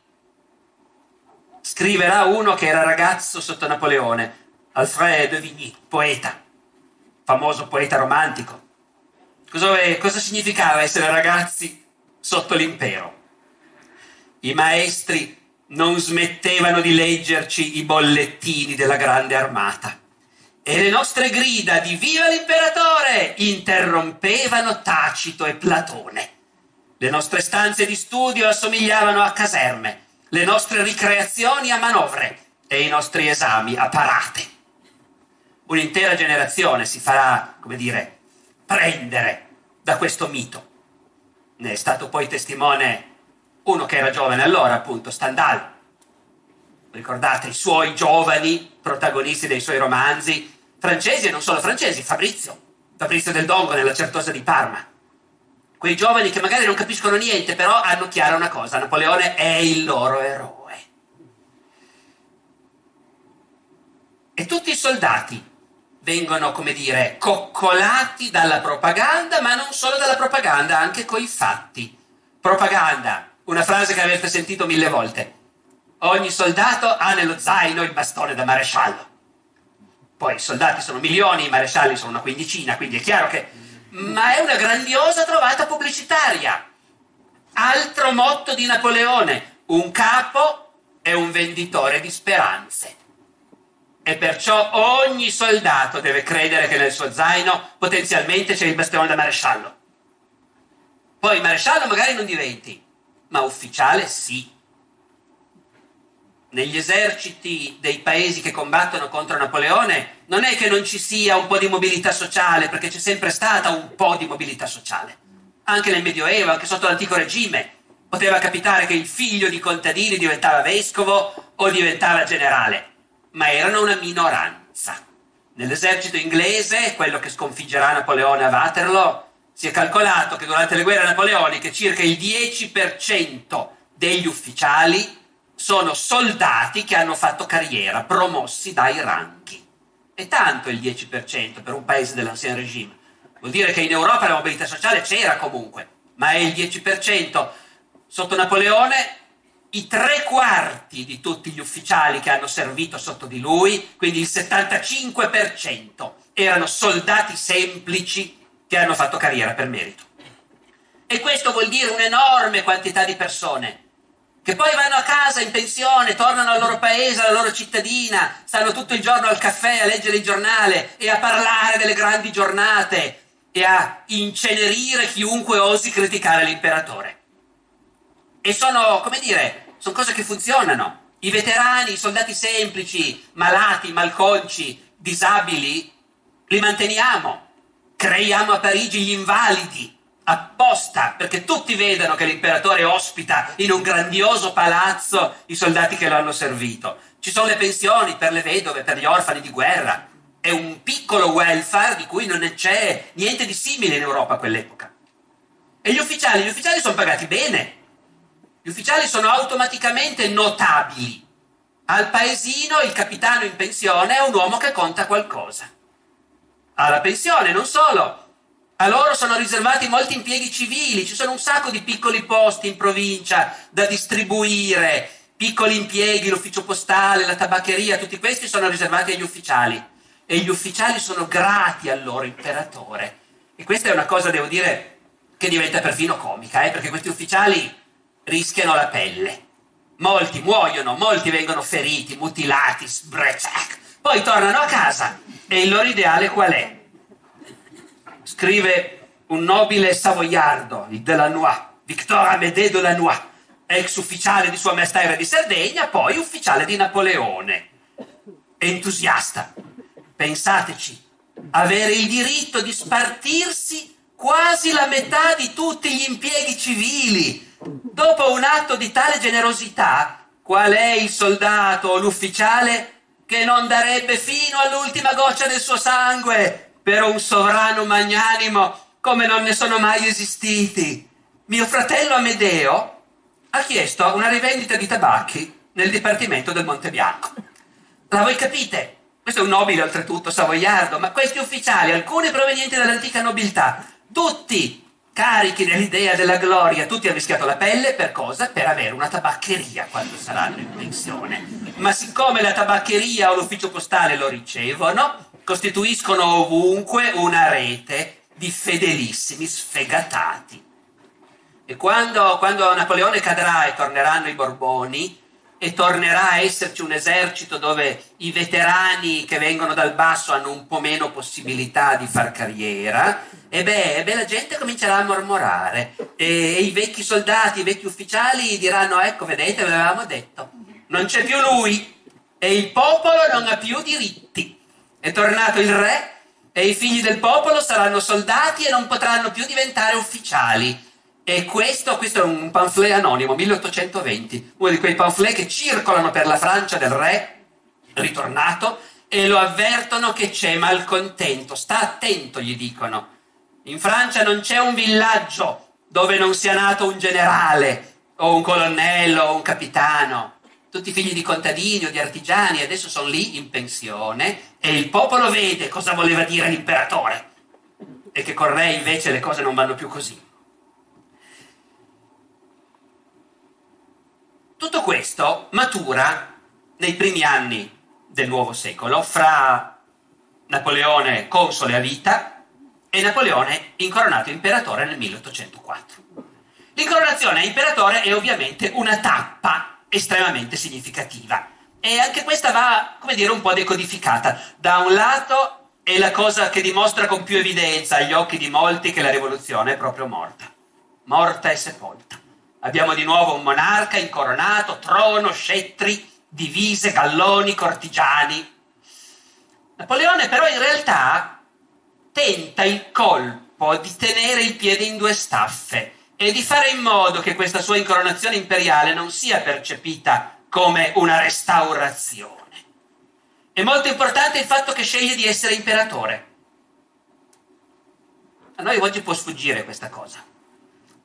Scriverà uno che era ragazzo sotto Napoleone, Alfred de Vigny, poeta, famoso poeta romantico. Cosa, cosa significava essere ragazzi sotto l'impero? I maestri non smettevano di leggerci i bollettini della grande armata e le nostre grida di Viva l'imperatore interrompevano Tacito e Platone. Le nostre stanze di studio assomigliavano a caserme, le nostre ricreazioni a manovre e i nostri esami a parate. Un'intera generazione si farà, come dire, prendere da questo mito. Ne è stato poi testimone uno che era giovane allora, appunto, Stendhal. Ricordate i suoi giovani protagonisti dei suoi romanzi, francesi e non solo francesi, Fabrizio, Fabrizio del Dongo nella Certosa di Parma. Quei giovani che magari non capiscono niente, però hanno chiara una cosa, Napoleone è il loro eroe. E tutti i soldati vengono, come dire, coccolati dalla propaganda, ma non solo dalla propaganda, anche coi fatti. Propaganda, una frase che avete sentito mille volte. Ogni soldato ha nello zaino il bastone da maresciallo poi i soldati sono milioni, i marescialli sono una quindicina, quindi è chiaro che... Ma è una grandiosa trovata pubblicitaria. Altro motto di Napoleone, un capo è un venditore di speranze. E perciò ogni soldato deve credere che nel suo zaino potenzialmente c'è il bastione da maresciallo. Poi maresciallo magari non diventi, ma ufficiale sì negli eserciti dei paesi che combattono contro Napoleone non è che non ci sia un po' di mobilità sociale, perché c'è sempre stata un po' di mobilità sociale. Anche nel Medioevo, anche sotto l'antico regime, poteva capitare che il figlio di contadini diventava vescovo o diventava generale, ma erano una minoranza. Nell'esercito inglese, quello che sconfiggerà Napoleone a Waterloo, si è calcolato che durante le guerre napoleoniche circa il 10% degli ufficiali sono soldati che hanno fatto carriera, promossi dai ranchi. E tanto il 10% per un paese dell'ancien regime. Vuol dire che in Europa la mobilità sociale c'era comunque, ma è il 10%. Sotto Napoleone i tre quarti di tutti gli ufficiali che hanno servito sotto di lui, quindi il 75%, erano soldati semplici che hanno fatto carriera per merito. E questo vuol dire un'enorme quantità di persone che poi vanno a casa in pensione, tornano al loro paese, alla loro cittadina, stanno tutto il giorno al caffè a leggere il giornale e a parlare delle grandi giornate e a incenerire chiunque osi criticare l'imperatore. E sono, come dire, sono cose che funzionano. I veterani, i soldati semplici, malati, malconci, disabili, li manteniamo. Creiamo a Parigi gli invalidi apposta perché tutti vedano che l'imperatore ospita in un grandioso palazzo i soldati che lo hanno servito. Ci sono le pensioni per le vedove, per gli orfani di guerra. È un piccolo welfare di cui non c'è niente di simile in Europa a quell'epoca. E gli ufficiali? Gli ufficiali sono pagati bene. Gli ufficiali sono automaticamente notabili. Al paesino il capitano in pensione è un uomo che conta qualcosa. Ha la pensione, non solo, a loro sono riservati molti impieghi civili, ci sono un sacco di piccoli posti in provincia da distribuire, piccoli impieghi, l'ufficio postale, la tabaccheria, tutti questi sono riservati agli ufficiali e gli ufficiali sono grati al loro imperatore. E questa è una cosa, devo dire, che diventa perfino comica, eh, perché questi ufficiali rischiano la pelle. Molti muoiono, molti vengono feriti, mutilati, sbrecciac. Poi tornano a casa e il loro ideale qual è? Scrive un nobile savoiardo, il Delanois, Victor Amédée Delanois, ex ufficiale di Sua Maestà Re di Sardegna, poi ufficiale di Napoleone. Entusiasta. Pensateci, avere il diritto di spartirsi quasi la metà di tutti gli impieghi civili. Dopo un atto di tale generosità, qual è il soldato o l'ufficiale che non darebbe fino all'ultima goccia del suo sangue per un sovrano magnanimo come non ne sono mai esistiti? Mio fratello Amedeo ha chiesto una rivendita di tabacchi nel Dipartimento del Monte Bianco. La voi capite? Questo è un nobile oltretutto savoiardo, ma questi ufficiali, alcuni provenienti dall'antica nobiltà, tutti carichi nell'idea della gloria, tutti hanno rischiato la pelle per cosa? Per avere una tabaccheria quando saranno in pensione. Ma siccome la tabaccheria o l'ufficio postale lo ricevono, costituiscono ovunque una rete di fedelissimi sfegatati e quando, quando Napoleone cadrà e torneranno i Borboni, e tornerà a esserci un esercito dove i veterani che vengono dal basso hanno un po' meno possibilità di far carriera, e beh, e beh la gente comincerà a mormorare e, e, i vecchi soldati, i vecchi ufficiali diranno ecco, vedete, ve l'avevamo detto, non c'è più lui e il popolo non ha più diritti. È tornato il re e i figli del popolo saranno soldati e non potranno più diventare ufficiali. E questo, questo, è un pamphlet anonimo, 1820, uno di quei pamphlet che circolano per la Francia del re, ritornato, e lo avvertono che c'è malcontento. Sta attento, gli dicono. In Francia non c'è un villaggio dove non sia nato un generale, o un colonnello, o un capitano. Tutti figli di contadini o di artigiani adesso sono lì in pensione e il popolo vede cosa voleva dire l'imperatore. E che con re invece le cose non vanno più così. Tutto questo matura nei primi anni del nuovo secolo, fra Napoleone console a vita e Napoleone incoronato imperatore nel 1804. L'incoronazione a imperatore è ovviamente una tappa estremamente significativa e anche questa va, come dire, un po' decodificata. Da un lato è la cosa che dimostra con più evidenza agli occhi di molti che la rivoluzione è proprio morta, morta e sepolta. Abbiamo di nuovo un monarca incoronato, trono, scettri, divise, galloni, cortigiani. Napoleone però in realtà tenta il colpo di tenere il piede in due staffe e di fare in modo che questa sua incoronazione imperiale non sia percepita come una restaurazione. È molto importante il fatto che sceglie di essere imperatore. A noi oggi può sfuggire questa cosa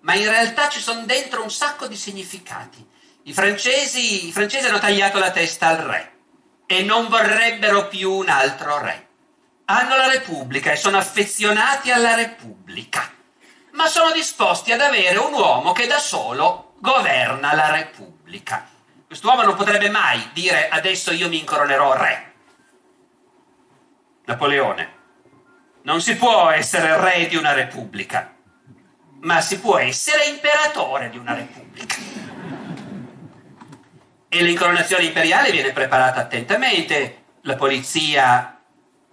ma in realtà ci sono dentro un sacco di significati. I francesi, I francesi hanno tagliato la testa al re e non vorrebbero più un altro re. Hanno la Repubblica e sono affezionati alla Repubblica, ma sono disposti ad avere un uomo che da solo governa la Repubblica. Quest'uomo non potrebbe mai dire adesso io mi incoronerò re. Napoleone. Non si può essere re di una Repubblica ma si può essere imperatore di una repubblica. E l'incoronazione imperiale viene preparata attentamente, la polizia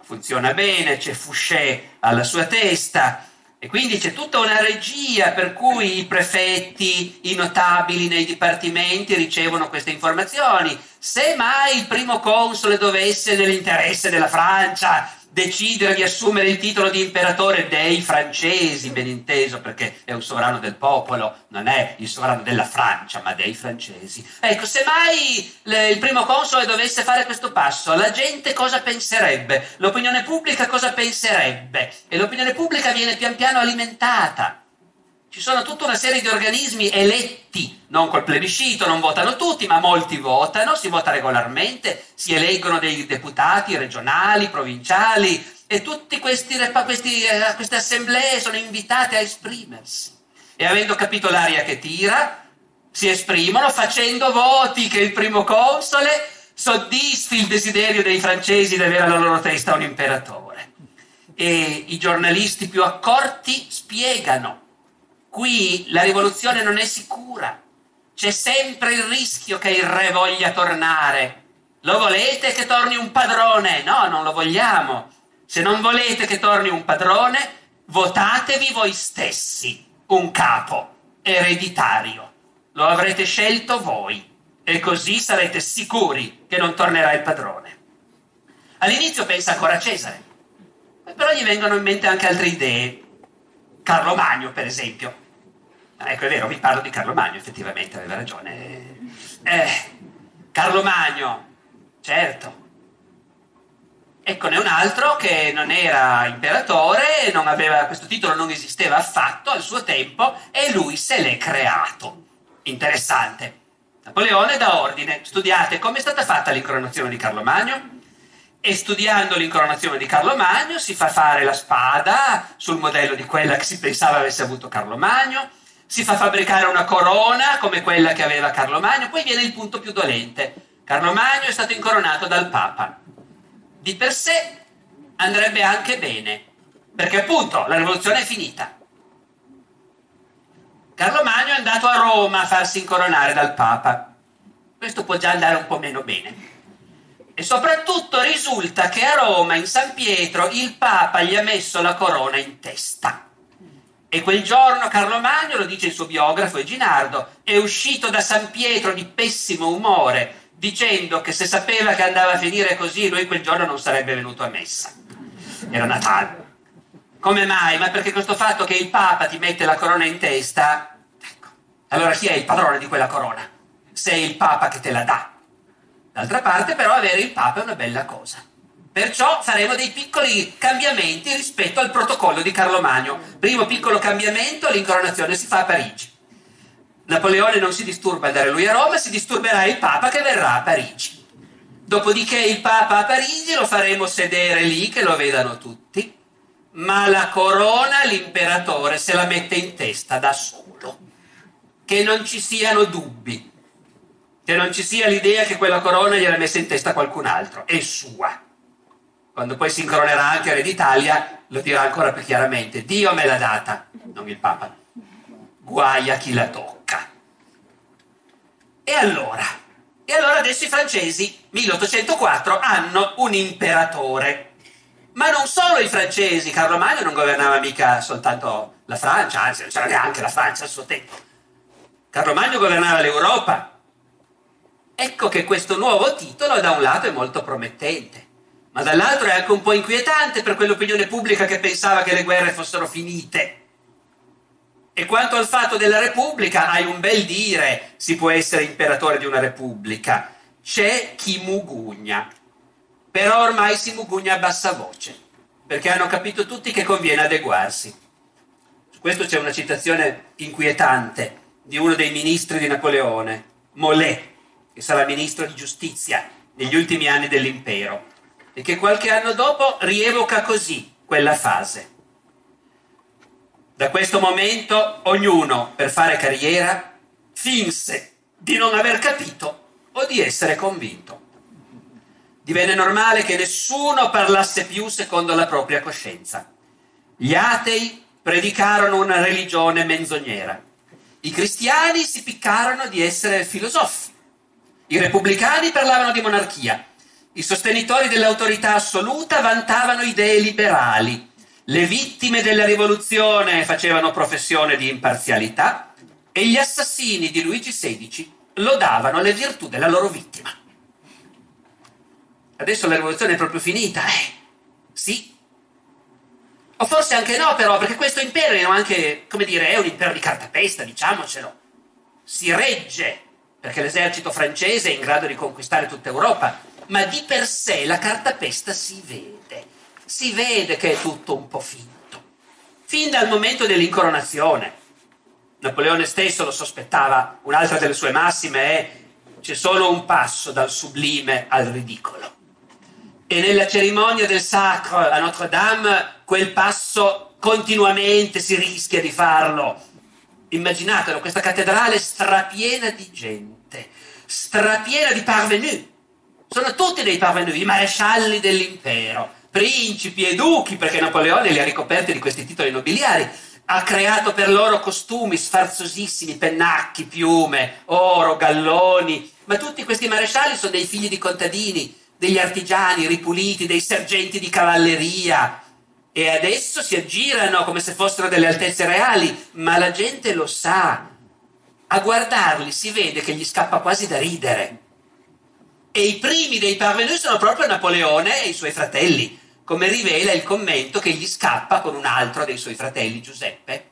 funziona bene, c'è Fouché alla sua testa, e quindi c'è tutta una regia per cui i prefetti, i notabili nei dipartimenti ricevono queste informazioni. Se mai il primo console dovesse, nell'interesse della Francia, decidere di assumere il titolo di imperatore dei francesi, ben inteso, perché è un sovrano del popolo, non è il sovrano della Francia, ma dei francesi. Ecco, se mai le, il primo console dovesse fare questo passo, la gente cosa penserebbe? L'opinione pubblica cosa penserebbe? E l'opinione pubblica viene pian piano alimentata. Ci sono tutta una serie di organismi eletti, non col plebiscito, non votano tutti, ma molti votano, si vota regolarmente, si eleggono dei deputati regionali, provinciali e tutte eh, queste assemblee sono invitate a esprimersi. E avendo capito l'aria che tira, si esprimono facendo voti che il primo console soddisfi il desiderio dei francesi di avere alla loro testa un imperatore. E i giornalisti più accorti spiegano Qui la rivoluzione non è sicura. C'è sempre il rischio che il re voglia tornare. Lo volete che torni un padrone? No, non lo vogliamo. Se non volete che torni un padrone, votatevi voi stessi un capo ereditario. lo avrete scelto voi e così sarete sicuri che non tornerà il padrone. All'inizio pensa ancora a Cesare, però gli vengono in mente anche altre idee. Carlo Magno, per esempio. Ecco, è vero, vi parlo di Carlo Magno, effettivamente, aveva ragione. Eh, Carlo Magno, certo. Eccone un altro che non era imperatore, non aveva, questo titolo non esisteva affatto al suo tempo e lui se l'è creato. Interessante. Napoleone dà ordine, studiate come è stata fatta l'incoronazione di Carlo Magno e studiando l'incoronazione di Carlo Magno si fa fare la spada sul modello di quella che si pensava avesse avuto Carlo Magno, si fa fabbricare una corona come quella che aveva Carlo Magno, poi viene il punto più dolente. Carlo Magno è stato incoronato dal Papa. Di per sé andrebbe anche bene, perché appunto la rivoluzione è finita. Carlo Magno è andato a Roma a farsi incoronare dal Papa. Questo può già andare un po' meno bene. E soprattutto risulta che a Roma, in San Pietro, il Papa gli ha messo la corona in testa. E quel giorno Carlo Magno, lo dice il suo biografo Eginardo, è uscito da San Pietro di pessimo umore, dicendo che se sapeva che andava a finire così, lui quel giorno non sarebbe venuto a messa. Era Natale. Come mai? Ma perché questo fatto che il Papa ti mette la corona in testa, ecco, allora chi è il padrone di quella corona? Se è il Papa che te la dà. D'altra parte però avere il Papa è una bella cosa. Perciò faremo dei piccoli cambiamenti rispetto al protocollo di Carlo Magno. Primo piccolo cambiamento, l'incoronazione si fa a Parigi. Napoleone non si disturba ad andare lui a Roma, si disturberà il Papa che verrà a Parigi. Dopodiché il Papa a Parigi lo faremo sedere lì, che lo vedano tutti, ma la corona l'imperatore se la mette in testa da solo. Che non ci siano dubbi che non ci sia l'idea che quella corona gliela messa in testa qualcun altro, è sua. Quando poi si incoronerà anche Re d'Italia, lo dirà ancora più chiaramente, Dio me l'ha data, non il Papa. Guai a chi la tocca. E allora? E allora adesso i francesi, 1804, hanno un imperatore. Ma non solo i francesi, Carlo Magno non governava mica soltanto la Francia, anzi non c'era neanche la Francia al suo tempo. Carlo Magno governava l'Europa, Ecco che questo nuovo titolo da un lato è molto promettente, ma dall'altro è anche un po' inquietante per quell'opinione pubblica che pensava che le guerre fossero finite. E quanto al fatto della Repubblica, hai un bel dire, si può essere imperatore di una Repubblica. C'è chi mugugna, però ormai si mugugna a bassa voce, perché hanno capito tutti che conviene adeguarsi. Su questo c'è una citazione inquietante di uno dei ministri di Napoleone, Mollet che sarà ministro di giustizia negli ultimi anni dell'impero, e che qualche anno dopo rievoca così quella fase. Da questo momento ognuno, per fare carriera, finse di non aver capito o di essere convinto. Divenne normale che nessuno parlasse più secondo la propria coscienza. Gli atei predicarono una religione menzognera. I cristiani si piccarono di essere filosofi i repubblicani parlavano di monarchia, i sostenitori dell'autorità assoluta vantavano idee liberali, le vittime della rivoluzione facevano professione di imparzialità e gli assassini di Luigi XVI lodavano le virtù della loro vittima. Adesso la rivoluzione è proprio finita, eh? Sì. O forse anche no, però, perché questo impero anche, come dire, è un impero di cartapesta, diciamocelo. Si regge perché l'esercito francese è in grado di conquistare tutta Europa, ma di per sé la cartapesta si vede, si vede che è tutto un po' finto. Fin dal momento dell'incoronazione, Napoleone stesso lo sospettava, un'altra delle sue massime è c'è solo un passo dal sublime al ridicolo. E nella cerimonia del sacro a Notre Dame quel passo continuamente si rischia di farlo immaginatelo, questa cattedrale strapiena di gente, strapiena di parvenu. Sono tutti dei parvenu, i marescialli dell'impero, principi e duchi, perché Napoleone li ha ricoperti di questi titoli nobiliari. Ha creato per loro costumi sfarzosissimi, pennacchi, piume, oro, galloni, ma tutti questi marescialli sono dei figli di contadini, degli artigiani ripuliti, dei sergenti di cavalleria, e adesso si aggirano come se fossero delle altezze reali, ma la gente lo sa. a guardarli si vede che gli scappa quasi da ridere. E i primi dei parvenu sono proprio Napoleone e i suoi fratelli, come rivela il commento che gli scappa con un altro dei suoi fratelli, Giuseppe,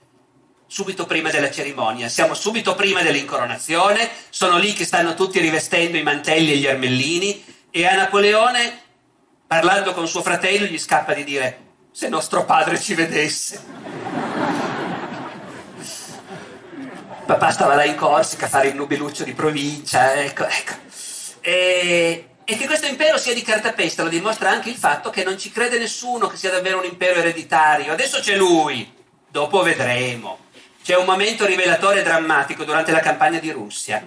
subito prima della cerimonia. Siamo subito prima dell'incoronazione, sono lì che stanno tutti rivestendo i mantelli e gli ermellini e a Napoleone, parlando con suo fratello, gli scappa di dire se nostro padre ci vedesse. Papà stava là in Corsica a fare il nubiluccio di provincia, ecco, ecco. E, e che questo impero sia di cartapesta lo dimostra anche il fatto che non ci crede nessuno che sia davvero un impero ereditario. Adesso c'è lui, dopo vedremo. C'è un momento rivelatore drammatico durante la campagna di Russia,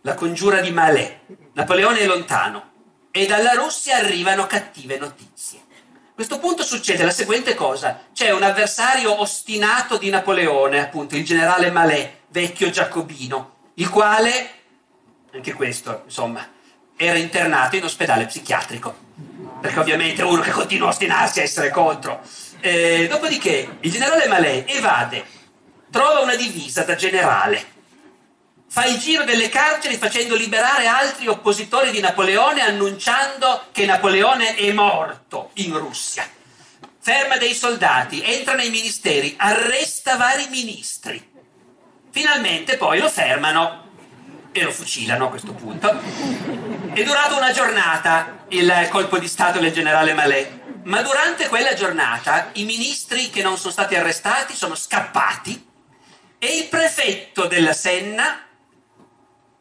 la congiura di Malè. Napoleone è lontano e dalla Russia arrivano cattive notizie. A questo punto succede la seguente cosa: c'è un avversario ostinato di Napoleone, appunto il generale Malè, vecchio giacobino, il quale, anche questo, insomma, era internato in ospedale psichiatrico, perché ovviamente uno che continua a ostinarsi a essere contro. Eh, dopodiché il generale Malè evade trova una divisa da generale, fa il giro delle carceri facendo liberare altri oppositori di Napoleone annunciando che Napoleone è morto in Russia. Ferma dei soldati, entra nei ministeri, arresta vari ministri. Finalmente poi lo fermano e lo fucilano a questo punto. È durato una giornata il colpo di Stato del generale Malè, ma durante quella giornata i ministri che non sono stati arrestati sono scappati e il prefetto della Senna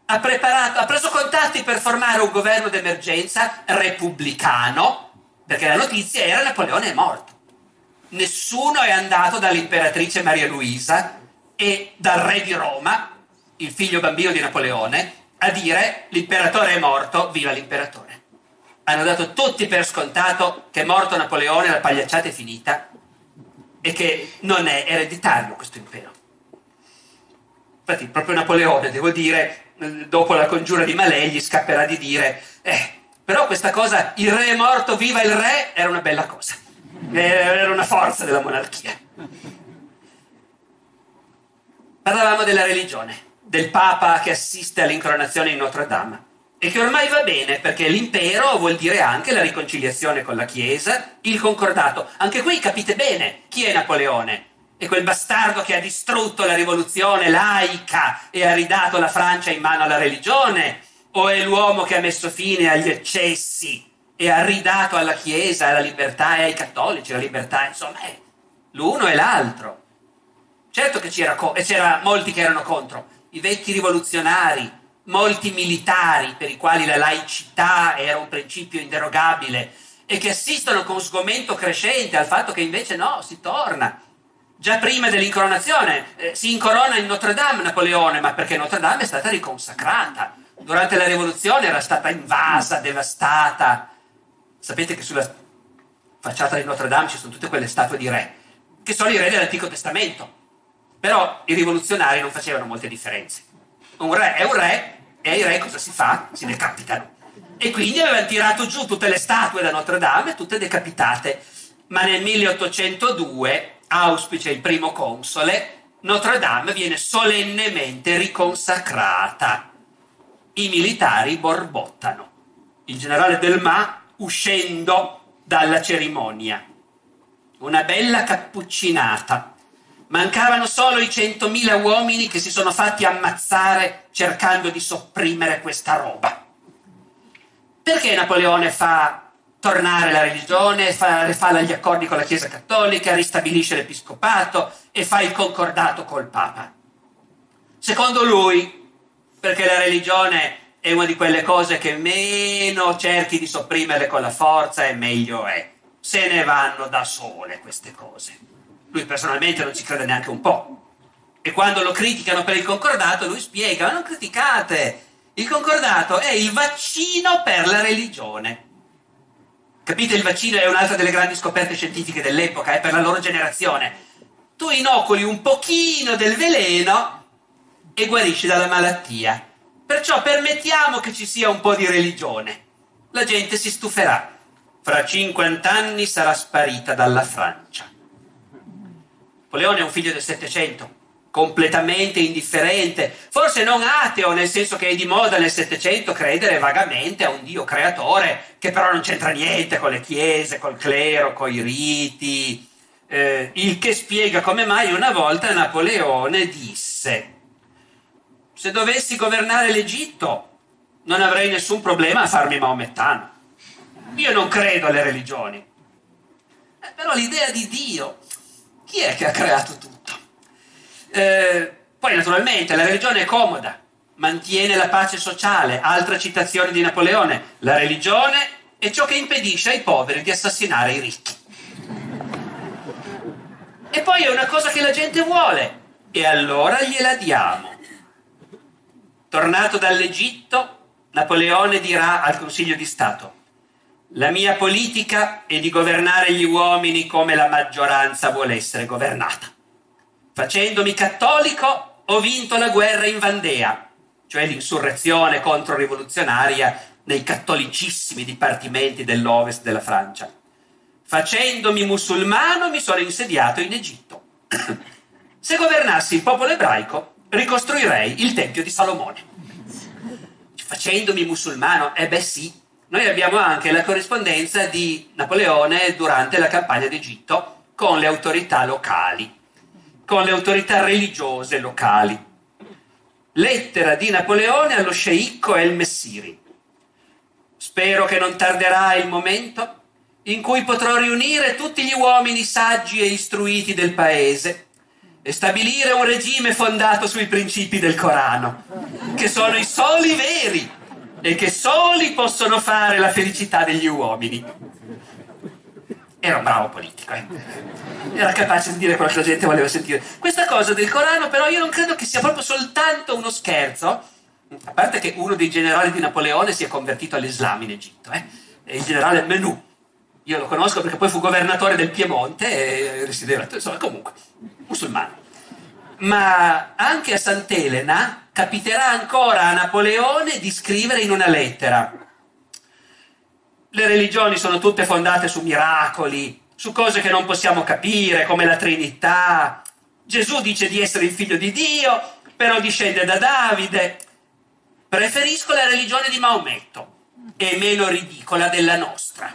ha, preparato, ha preso contatti per formare un governo d'emergenza repubblicano, perché la notizia era Napoleone è morto. Nessuno è andato dall'imperatrice Maria Luisa e dal re di Roma, il figlio bambino di Napoleone, a dire l'imperatore è morto, viva l'imperatore. Hanno dato tutti per scontato che è morto Napoleone, la pagliacciata è finita e che non è ereditario questo impero. Infatti, proprio Napoleone, devo dire, dopo la congiura di Malè, gli scapperà di dire: Eh, però questa cosa, il re è morto, viva il re, era una bella cosa. Era una forza della monarchia. Parlavamo della religione, del Papa che assiste all'incoronazione in Notre Dame e che ormai va bene perché l'impero vuol dire anche la riconciliazione con la Chiesa, il concordato. Anche qui capite bene chi è Napoleone. È quel bastardo che ha distrutto la rivoluzione laica e ha ridato la Francia in mano alla religione? O è l'uomo che ha messo fine agli eccessi e ha ridato alla Chiesa, alla libertà e ai cattolici la libertà? Insomma, è l'uno e l'altro. Certo che c'era, co- c'era molti che erano contro, i vecchi rivoluzionari, molti militari per i quali la laicità era un principio inderogabile e che assistono con sgomento crescente al fatto che invece no, si torna Già prima dell'incoronazione eh, si incorona in Notre Dame Napoleone, ma perché Notre Dame è stata riconsacrata. Durante la rivoluzione era stata invasa, devastata. Sapete che sulla facciata di Notre Dame ci sono tutte quelle statue di re, che sono i re dell'Antico Testamento. Però i rivoluzionari non facevano molte differenze. Un re è un re e ai re cosa si fa? Si decapitano. E quindi avevano tirato giù tutte le statue da Notre Dame, tutte decapitate. Ma nel 1802 auspice il primo console, Notre Dame viene solennemente riconsacrata. I militari borbottano. Il generale Delma uscendo dalla cerimonia. Una bella cappuccinata. Mancavano solo i centomila uomini che si sono fatti ammazzare cercando di sopprimere questa roba. Perché Napoleone fa tornare la religione, fa, fa gli accordi con la Chiesa Cattolica, ristabilisce l'Episcopato e fa il concordato col Papa. Secondo lui, perché la religione è una di quelle cose che meno cerchi di sopprimerle con la forza e meglio è. Se ne vanno da sole queste cose. Lui personalmente non ci crede neanche un po'. E quando lo criticano per il concordato, lui spiega: ma non criticate! Il concordato è il vaccino per la religione. Capite, il vaccino è un'altra delle grandi scoperte scientifiche dell'epoca, è per la loro generazione. Tu inoculi un pochino del veleno e guarisci dalla malattia. Perciò permettiamo che ci sia un po' di religione. La gente si stuferà. Fra 50 anni sarà sparita dalla Francia. Napoleone è un figlio del Settecento completamente indifferente, forse non ateo, nel senso che è di moda nel Settecento credere vagamente a un Dio creatore, che però non c'entra niente con le chiese, col clero, con i riti, eh, il che spiega come mai una volta Napoleone disse, se dovessi governare l'Egitto non avrei nessun problema a farmi maomettano. Io non credo alle religioni, eh, però l'idea di Dio, chi è che ha creato tutto? Eh, poi naturalmente la religione è comoda, mantiene la pace sociale, altra citazione di Napoleone, la religione è ciò che impedisce ai poveri di assassinare i ricchi. E poi è una cosa che la gente vuole, e allora gliela diamo. Tornato dall'Egitto, Napoleone dirà al Consiglio di Stato, la mia politica è di governare gli uomini come la maggioranza vuole essere governata. Facendomi cattolico ho vinto la guerra in Vandea, cioè l'insurrezione controrivoluzionaria nei cattolicissimi dipartimenti dell'ovest della Francia. Facendomi musulmano mi sono insediato in Egitto. Se governassi il popolo ebraico, ricostruirei il Tempio di Salomone. Facendomi musulmano, eh beh sì, noi abbiamo anche la corrispondenza di Napoleone durante la campagna d'Egitto con le autorità locali con le autorità religiose locali. Lettera di Napoleone allo sceicco El Messiri. Spero che non tarderà il momento in cui potrò riunire tutti gli uomini saggi e istruiti del paese e stabilire un regime fondato sui principi del Corano, che sono i soli veri e che soli possono fare la felicità degli uomini. Era un bravo politico, eh? era capace di dire quello che la gente voleva sentire. Questa cosa del Corano, però, io non credo che sia proprio soltanto uno scherzo. A parte che uno dei generali di Napoleone si è convertito all'Islam in Egitto, eh? il generale Menù. Io lo conosco perché poi fu governatore del Piemonte e risiedeva, insomma, comunque, musulmano. Ma anche a Sant'Elena capiterà ancora a Napoleone di scrivere in una lettera. Le religioni sono tutte fondate su miracoli, su cose che non possiamo capire, come la Trinità. Gesù dice di essere il figlio di Dio, però discende da Davide. Preferisco la religione di Maometto, è meno ridicola della nostra.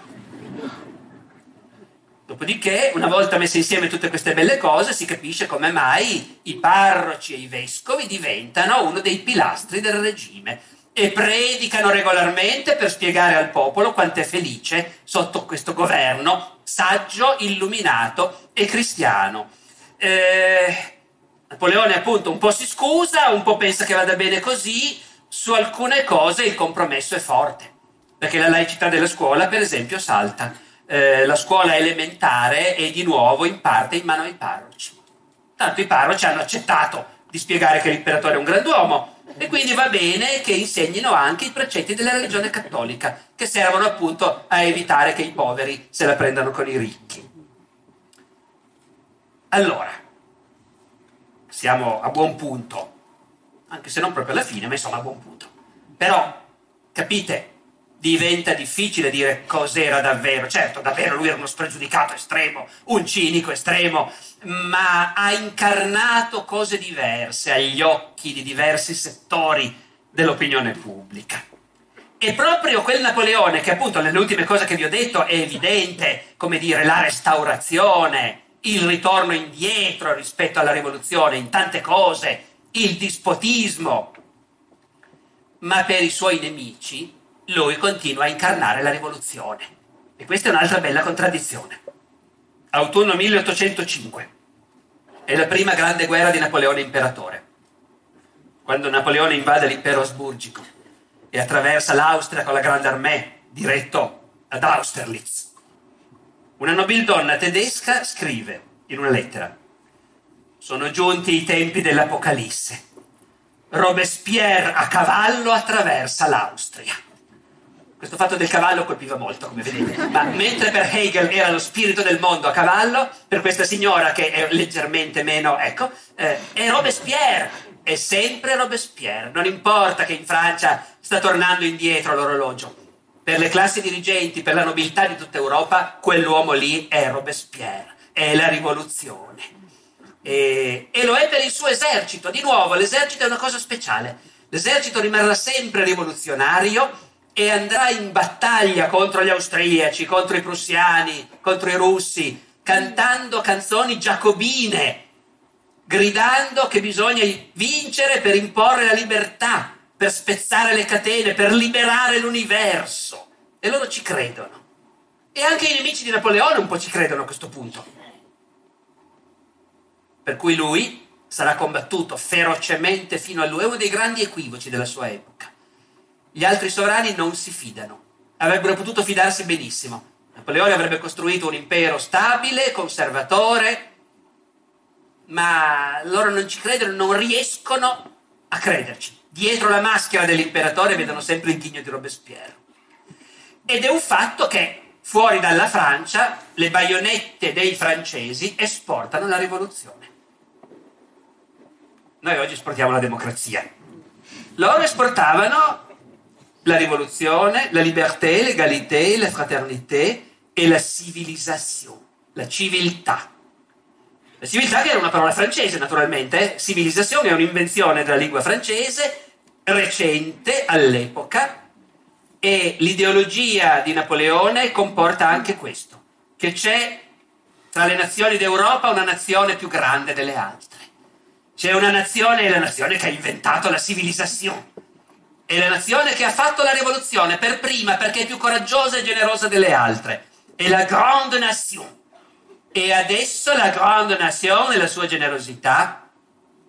Dopodiché, una volta messe insieme tutte queste belle cose, si capisce come mai i parroci e i vescovi diventano uno dei pilastri del regime e predicano regolarmente per spiegare al popolo quanto è felice sotto questo governo saggio, illuminato e cristiano. Eh, Napoleone appunto un po' si scusa, un po' pensa che vada bene così, su alcune cose il compromesso è forte, perché la laicità della scuola per esempio salta. Eh, la scuola elementare è di nuovo in parte in mano ai parroci. Tanto i parroci hanno accettato di spiegare che l'imperatore è un grand'uomo, e quindi va bene che insegnino anche i precetti della religione cattolica, che servono appunto a evitare che i poveri se la prendano con i ricchi. Allora, siamo a buon punto, anche se non proprio alla fine, ma insomma a buon punto. Però, capite, diventa difficile dire cos'era davvero. Certo, davvero lui era uno spregiudicato estremo, un cinico estremo, ma ha incarnato cose diverse agli occhi di diversi settori dell'opinione pubblica. E proprio quel Napoleone, che appunto nelle ultime cose che vi ho detto è evidente, come dire, la restaurazione, il ritorno indietro rispetto alla rivoluzione in tante cose, il dispotismo, ma per i suoi nemici lui continua a incarnare la rivoluzione. E questa è un'altra bella contraddizione. Autunno 1805. È la prima grande guerra di Napoleone imperatore. Quando Napoleone invade l'impero asburgico e attraversa l'Austria con la grande armée, diretto ad Austerlitz. Una nobildonna tedesca scrive in una lettera: Sono giunti i tempi dell'Apocalisse. Robespierre a cavallo attraversa l'Austria. Questo fatto del cavallo colpiva molto, come vedete. Ma mentre per Hegel era lo spirito del mondo a cavallo, per questa signora che è leggermente meno, ecco, eh, è Robespierre. È sempre Robespierre. Non importa che in Francia sta tornando indietro l'orologio. Per le classi dirigenti, per la nobiltà di tutta Europa, quell'uomo lì è Robespierre. È la rivoluzione. E, e lo è per il suo esercito. Di nuovo, l'esercito è una cosa speciale. L'esercito rimarrà sempre rivoluzionario e andrà in battaglia contro gli austriaci, contro i prussiani, contro i russi, cantando canzoni giacobine, gridando che bisogna vincere per imporre la libertà, per spezzare le catene, per liberare l'universo. E loro ci credono. E anche i nemici di Napoleone un po' ci credono a questo punto. Per cui lui sarà combattuto ferocemente fino a lui. È uno dei grandi equivoci della sua epoca. Gli altri sovrani non si fidano. Avrebbero potuto fidarsi benissimo. Napoleone avrebbe costruito un impero stabile, conservatore, ma loro non ci credono, non riescono a crederci. Dietro la maschera dell'imperatore vedono sempre il ghigno di Robespierre. Ed è un fatto che fuori dalla Francia le baionette dei francesi esportano la rivoluzione. Noi oggi esportiamo la democrazia. Loro esportavano la rivoluzione, la liberté, l'égalité, la fraternité e la civilisation, la civiltà. La civiltà che era una parola francese naturalmente, eh? civilisation è un'invenzione della lingua francese recente all'epoca e l'ideologia di Napoleone comporta anche questo, che c'è tra le nazioni d'Europa una nazione più grande delle altre. C'è una nazione, la nazione che ha inventato la civilizzazione. È la nazione che ha fatto la rivoluzione per prima perché è più coraggiosa e generosa delle altre. È la grande nation. E adesso la grande nation e la sua generosità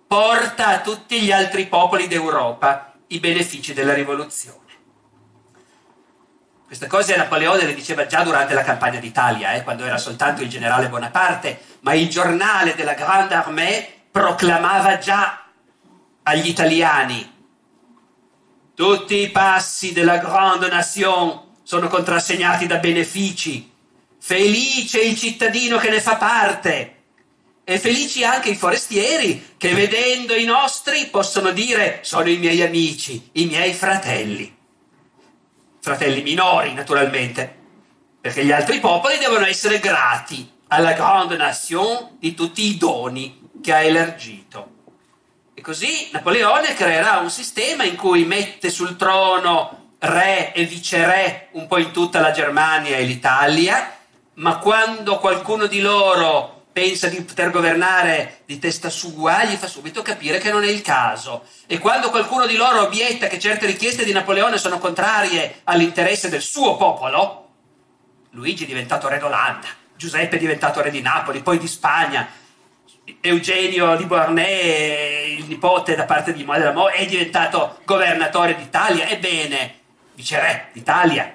porta a tutti gli altri popoli d'Europa i benefici della rivoluzione. Queste cose Napoleone le diceva già durante la campagna d'Italia, eh, quando era soltanto il generale Bonaparte, ma il giornale della Grande Armée proclamava già agli italiani tutti i passi della Grande Nation sono contrassegnati da benefici. Felice il cittadino che ne fa parte. E felici anche i forestieri che vedendo i nostri possono dire sono i miei amici, i miei fratelli fratelli minori naturalmente, perché gli altri popoli devono essere grati alla grande nation di tutti i doni che ha elargito. Così Napoleone creerà un sistema in cui mette sul trono re e viceré un po' in tutta la Germania e l'Italia, ma quando qualcuno di loro pensa di poter governare di testa sua, gli fa subito capire che non è il caso. E quando qualcuno di loro obietta che certe richieste di Napoleone sono contrarie all'interesse del suo popolo, Luigi è diventato re d'Olanda, Giuseppe è diventato re di Napoli, poi di Spagna, Eugenio di Beauharnais, il nipote da parte di Madre della è diventato governatore d'Italia, ebbene, viceré d'Italia.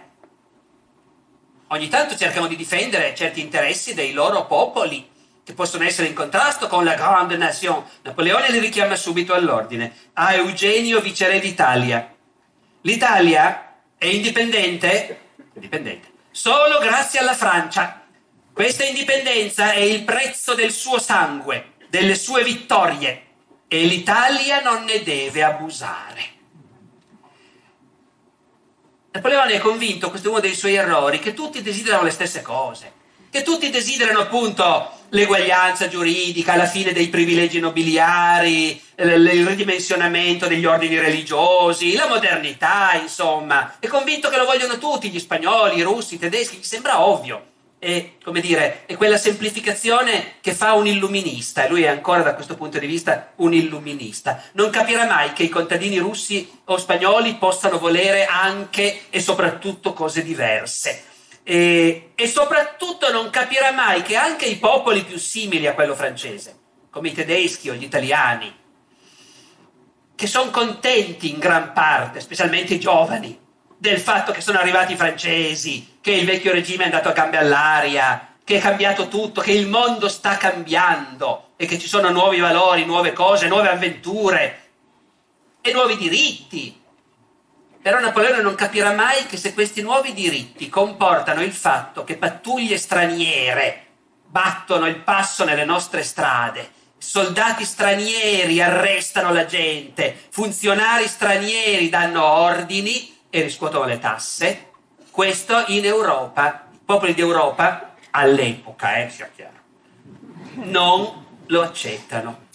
Ogni tanto cercano di difendere certi interessi dei loro popoli che possono essere in contrasto con la grande nation. Napoleone li richiama subito all'ordine. A Eugenio, viceré d'Italia. L'Italia è indipendente, indipendente solo grazie alla Francia. Questa indipendenza è il prezzo del suo sangue, delle sue vittorie e l'Italia non ne deve abusare. Napoleone è convinto, questo è uno dei suoi errori, che tutti desiderano le stesse cose, che tutti desiderano appunto l'eguaglianza giuridica, la fine dei privilegi nobiliari, il ridimensionamento degli ordini religiosi, la modernità, insomma. È convinto che lo vogliono tutti, gli spagnoli, i russi, i tedeschi, gli sembra ovvio. È, come dire, è quella semplificazione che fa un illuminista, e lui è ancora da questo punto di vista un illuminista. Non capirà mai che i contadini russi o spagnoli possano volere anche e soprattutto cose diverse e, e soprattutto non capirà mai che anche i popoli più simili a quello francese, come i tedeschi o gli italiani, che sono contenti in gran parte, specialmente i giovani, del fatto che sono arrivati i francesi, che il vecchio regime è andato a gambe all'aria, che è cambiato tutto, che il mondo sta cambiando e che ci sono nuovi valori, nuove cose, nuove avventure e nuovi diritti. Però Napoleone non capirà mai che se questi nuovi diritti comportano il fatto che pattuglie straniere battono il passo nelle nostre strade, soldati stranieri arrestano la gente, funzionari stranieri danno ordini e riscuotono le tasse, questo in Europa, i popoli d'Europa all'epoca, eh, sia chiaro, non lo accettano.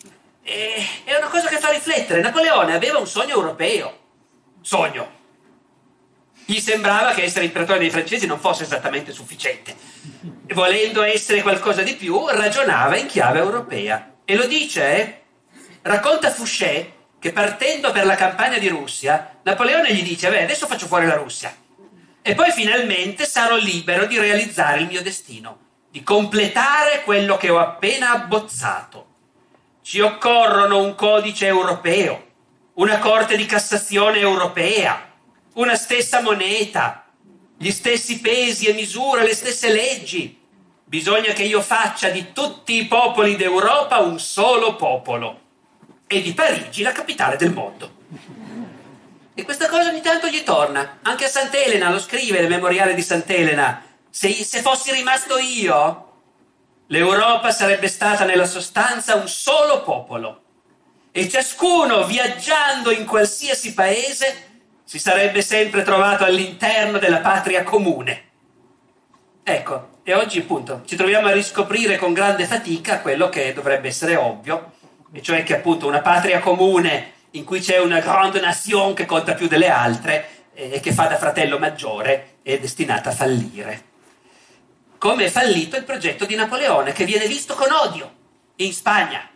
E, è una cosa che fa riflettere. Napoleone aveva un sogno europeo. Sogno. Gli sembrava che essere imperatore dei francesi non fosse esattamente sufficiente. Volendo essere qualcosa di più, ragionava in chiave europea. E lo dice, eh? Racconta Fouché che partendo per la campagna di Russia, Napoleone gli dice, beh, adesso faccio fuori la Russia. E poi finalmente sarò libero di realizzare il mio destino, di completare quello che ho appena abbozzato. Ci occorrono un codice europeo, una corte di Cassazione europea, una stessa moneta, gli stessi pesi e misure, le stesse leggi. Bisogna che io faccia di tutti i popoli d'Europa un solo popolo e di Parigi la capitale del mondo. E questa cosa ogni tanto gli torna. Anche a Sant'Elena lo scrive nel memoriale di Sant'Elena. Se, se fossi rimasto io, l'Europa sarebbe stata nella sostanza un solo popolo. E ciascuno, viaggiando in qualsiasi paese, si sarebbe sempre trovato all'interno della patria comune. Ecco, e oggi appunto ci troviamo a riscoprire con grande fatica quello che dovrebbe essere ovvio, e cioè che appunto una patria comune in cui c'è una grande nation che conta più delle altre e che fa da fratello maggiore è destinata a fallire. Come è fallito il progetto di Napoleone, che viene visto con odio in Spagna,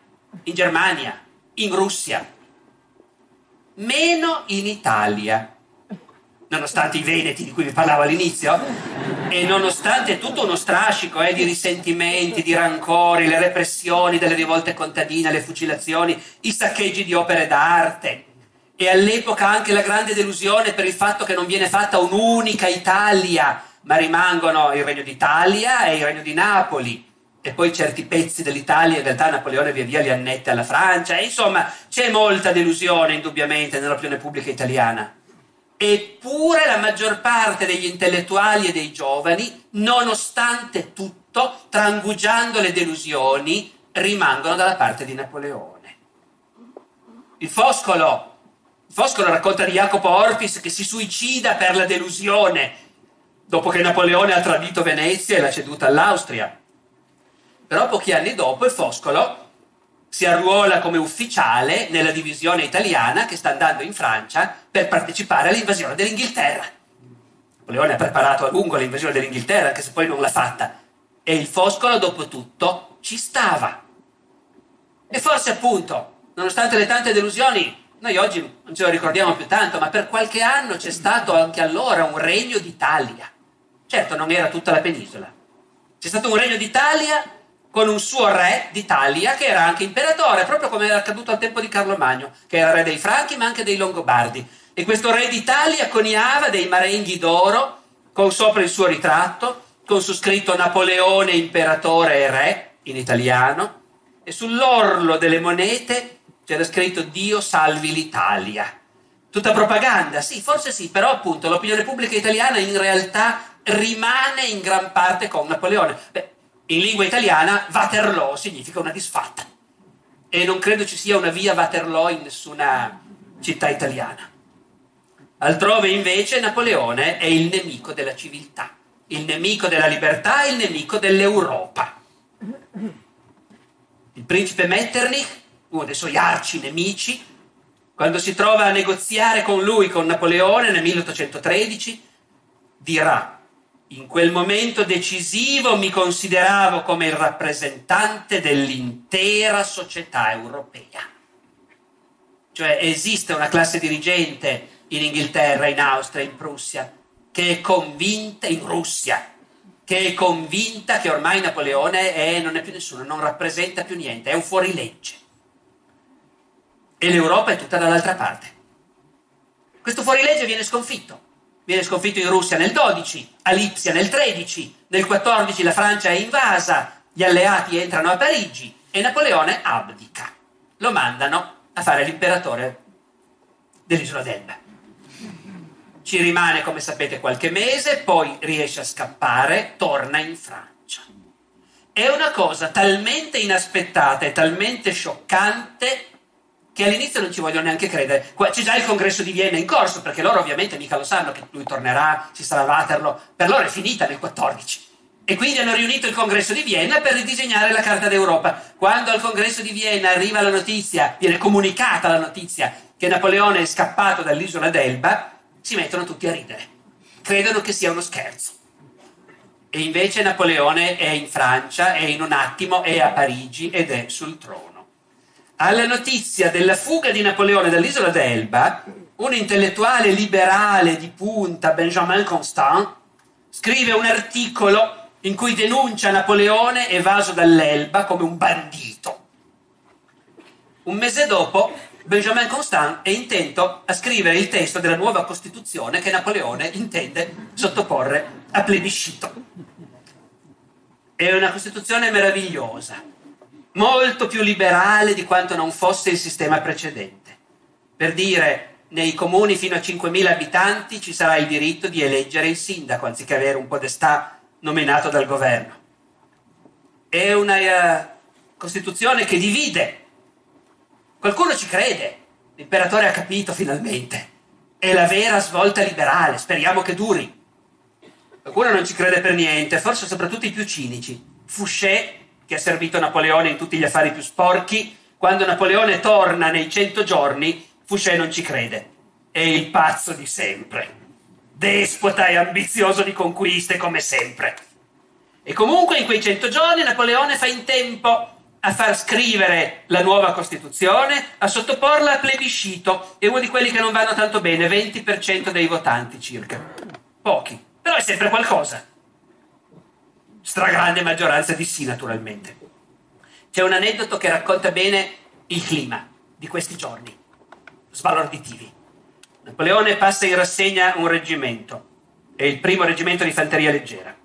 in Germania, in Russia, meno in Italia, nonostante i veneti di cui vi parlavo all'inizio, e nonostante tutto uno strascico eh, di risentimenti, di rancori, le repressioni delle rivolte contadine, le fucilazioni, i saccheggi di opere d'arte, e all'epoca anche la grande delusione per il fatto che non viene fatta un'unica Italia, ma rimangono il Regno d'Italia e il Regno di Napoli, e poi certi pezzi dell'Italia, in realtà Napoleone via via li annette alla Francia, e insomma c'è molta delusione indubbiamente nell'opinione pubblica italiana. Eppure la maggior parte degli intellettuali e dei giovani, nonostante tutto, trangugiando le delusioni, rimangono dalla parte di Napoleone. Il Foscolo, il Foscolo racconta di Jacopo Orpis che si suicida per la delusione dopo che Napoleone ha tradito Venezia e l'ha ceduta all'Austria. Però pochi anni dopo il Foscolo si arruola come ufficiale nella divisione italiana che sta andando in Francia per partecipare all'invasione dell'Inghilterra. Napoleone ha preparato a lungo l'invasione dell'Inghilterra, anche se poi non l'ha fatta. E il Foscolo, dopo tutto, ci stava. E forse appunto, nonostante le tante delusioni, noi oggi non ce lo ricordiamo più tanto, ma per qualche anno c'è stato anche allora un regno d'Italia. Certo, non era tutta la penisola. C'è stato un regno d'Italia con un suo re d'Italia che era anche imperatore, proprio come era accaduto al tempo di Carlo Magno, che era re dei Franchi ma anche dei Longobardi. E questo re d'Italia coniava dei marenghi d'oro con sopra il suo ritratto, con su scritto Napoleone imperatore e re in italiano, e sull'orlo delle monete c'era scritto Dio salvi l'Italia. Tutta propaganda, sì, forse sì, però appunto l'opinione pubblica italiana in realtà rimane in gran parte con Napoleone. Beh, in lingua italiana Waterloo significa una disfatta e non credo ci sia una via Waterloo in nessuna città italiana. Altrove invece Napoleone è il nemico della civiltà, il nemico della libertà, il nemico dell'Europa. Il principe Metternich, uno dei suoi arci nemici, quando si trova a negoziare con lui, con Napoleone nel 1813, dirà in quel momento decisivo mi consideravo come il rappresentante dell'intera società europea. Cioè esiste una classe dirigente in Inghilterra, in Austria, in Prussia, che è convinta, in Russia, che è convinta che ormai Napoleone è, non è più nessuno, non rappresenta più niente, è un fuorilegge. E l'Europa è tutta dall'altra parte. Questo fuorilegge viene sconfitto viene sconfitto in Russia nel 12, a Lipsia nel 13, nel 14 la Francia è invasa, gli alleati entrano a Parigi e Napoleone abdica. Lo mandano a fare l'imperatore dell'isola d'Elba. Ci rimane, come sapete, qualche mese, poi riesce a scappare, torna in Francia. È una cosa talmente inaspettata e talmente scioccante che all'inizio non ci vogliono neanche credere. C'è già il congresso di Vienna in corso, perché loro ovviamente mica lo sanno che lui tornerà, ci sarà Waterloo. Per loro è finita nel 14. E quindi hanno riunito il congresso di Vienna per ridisegnare la Carta d'Europa. Quando al congresso di Vienna arriva la notizia, viene comunicata la notizia che Napoleone è scappato dall'isola d'Elba, si mettono tutti a ridere. Credono che sia uno scherzo. E invece Napoleone è in Francia, è in un attimo, è a Parigi ed è sul trono. Alla notizia della fuga di Napoleone dall'isola d'Elba, un intellettuale liberale di punta, Benjamin Constant, scrive un articolo in cui denuncia Napoleone evaso dall'Elba come un bandito. Un mese dopo, Benjamin Constant è intento a scrivere il testo della nuova Costituzione che Napoleone intende sottoporre a plebiscito. È una Costituzione meravigliosa, molto più liberale di quanto non fosse il sistema precedente. Per dire, nei comuni fino a 5.000 abitanti ci sarà il diritto di eleggere il sindaco anziché avere un podestà nominato dal governo. È una uh, Costituzione che divide. Qualcuno ci crede, l'imperatore ha capito finalmente. È la vera svolta liberale, speriamo che duri. Qualcuno non ci crede per niente, forse soprattutto i più cinici. Fouché, che ha servito Napoleone in tutti gli affari più sporchi, quando Napoleone torna nei cento giorni, Fouché non ci crede. È il pazzo di sempre despota e ambizioso di conquiste come sempre. E comunque in quei cento giorni Napoleone fa in tempo a far scrivere la nuova Costituzione, a sottoporla a plebiscito, è uno di quelli che non vanno tanto bene, 20% dei votanti circa. Pochi, però è sempre qualcosa. Stragrande maggioranza di sì, naturalmente. C'è un aneddoto che racconta bene il clima di questi giorni, sbalorditivi. Napoleone passa in rassegna un reggimento, è il primo reggimento di fanteria leggera.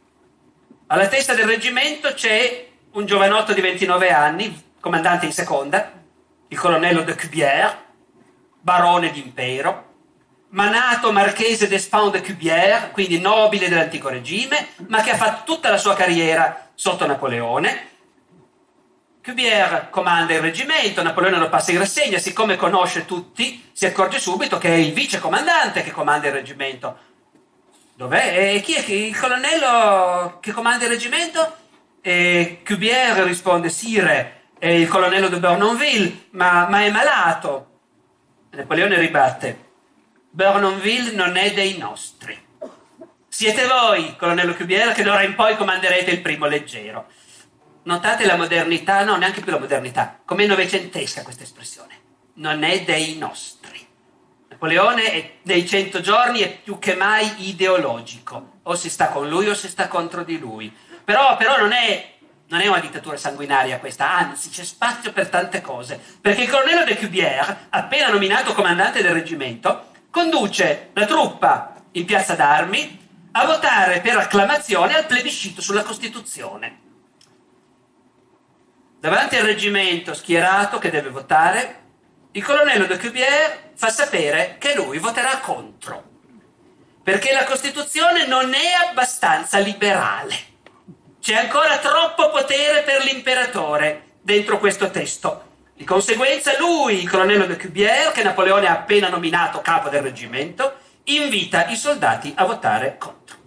Alla testa del reggimento c'è un giovanotto di 29 anni, comandante in seconda, il colonnello de Cubière, barone d'impero, manato marchese d'Espin de Cubière, quindi nobile dell'antico regime, ma che ha fatto tutta la sua carriera sotto Napoleone, Cubier comanda il reggimento, Napoleone lo passa in rassegna, siccome conosce tutti, si accorge subito che è il vice comandante che comanda il reggimento. Dov'è? E chi è il colonnello che comanda il reggimento? E Cubier risponde, Sire, è il colonnello de Bournonville, ma, ma è malato. Napoleone ribatte, Bournonville non è dei nostri. Siete voi, colonnello Cubier, che d'ora in poi comanderete il primo leggero. Notate la modernità, no, neanche più la modernità, com'è novecentesca questa espressione. Non è dei nostri. Napoleone è, nei cento giorni è più che mai ideologico, o si sta con lui o si sta contro di lui. Però, però non, è, non, è, una dittatura sanguinaria questa, anzi c'è spazio per tante cose, perché il colonnello de Cubier, appena nominato comandante del reggimento, conduce la truppa in piazza d'armi a votare per acclamazione al plebiscito sulla Costituzione. Davanti al reggimento schierato che deve votare, il colonnello de Cubier fa sapere che lui voterà contro, perché la Costituzione non è abbastanza liberale. C'è ancora troppo potere per l'imperatore dentro questo testo. Di conseguenza lui, il colonnello de Cubier, che Napoleone ha appena nominato capo del reggimento, invita i soldati a votare contro.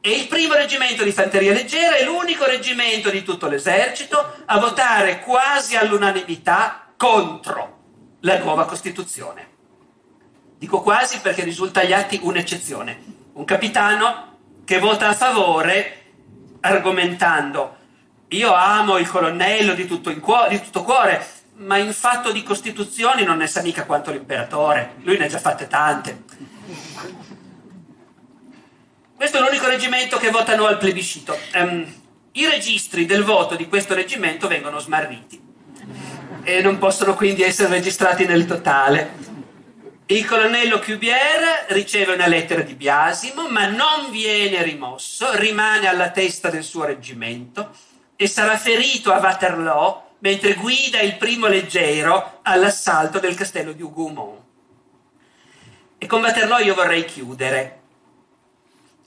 E il primo reggimento di fanteria leggera è l'unico reggimento di tutto l'esercito a votare quasi all'unanimità contro la nuova Costituzione. Dico quasi perché risulta agli atti un'eccezione. Un capitano che vota a favore argomentando io amo il colonnello di tutto, cuore, di tutto cuore, ma in fatto di costituzioni non ne sa mica quanto l'imperatore, lui ne ha già fatte tante. Questo è l'unico reggimento che vota no al plebiscito. Um, I registri del voto di questo reggimento vengono smarriti e non possono quindi essere registrati nel totale. Il colonnello Cubier riceve una lettera di biasimo, ma non viene rimosso, rimane alla testa del suo reggimento e sarà ferito a Waterloo mentre guida il primo leggero all'assalto del castello di Hougomont. E con Waterloo io vorrei chiudere.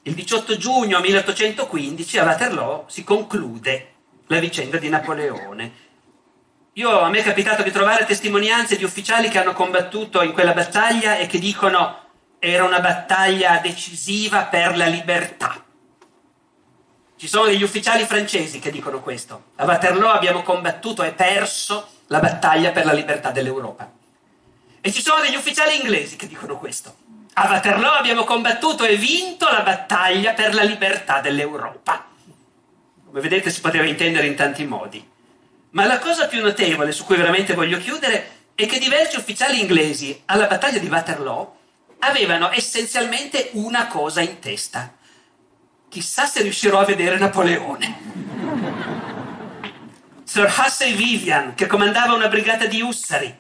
Il 18 giugno 1815 a Waterloo si conclude la vicenda di Napoleone. Io, a me è capitato di trovare testimonianze di ufficiali che hanno combattuto in quella battaglia e che dicono era una battaglia decisiva per la libertà. Ci sono degli ufficiali francesi che dicono questo. A Waterloo abbiamo combattuto e perso la battaglia per la libertà dell'Europa. E ci sono degli ufficiali inglesi che dicono questo. A Waterloo abbiamo combattuto e vinto la battaglia per la libertà dell'Europa. Come vedete si poteva intendere in tanti modi. Ma la cosa più notevole su cui veramente voglio chiudere è che diversi ufficiali inglesi alla battaglia di Waterloo avevano essenzialmente una cosa in testa. Chissà se riuscirò a vedere Napoleone. Sir Hussey Vivian, che comandava una brigata di ussari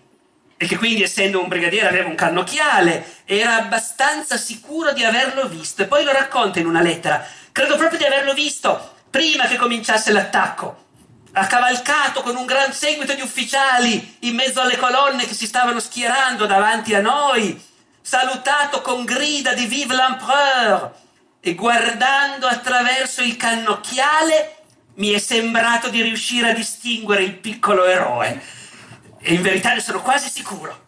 e che quindi, essendo un brigadiere, aveva un cannocchiale, era abbastanza sicuro di averlo visto. E poi lo racconta in una lettera. Credo proprio di averlo visto prima che cominciasse l'attacco. Ha cavalcato con un gran seguito di ufficiali in mezzo alle colonne che si stavano schierando davanti a noi salutato con grida di Vive l'Empereur e guardando attraverso il cannocchiale mi è sembrato di riuscire a distinguere il piccolo eroe. E in verità ne sono quasi sicuro.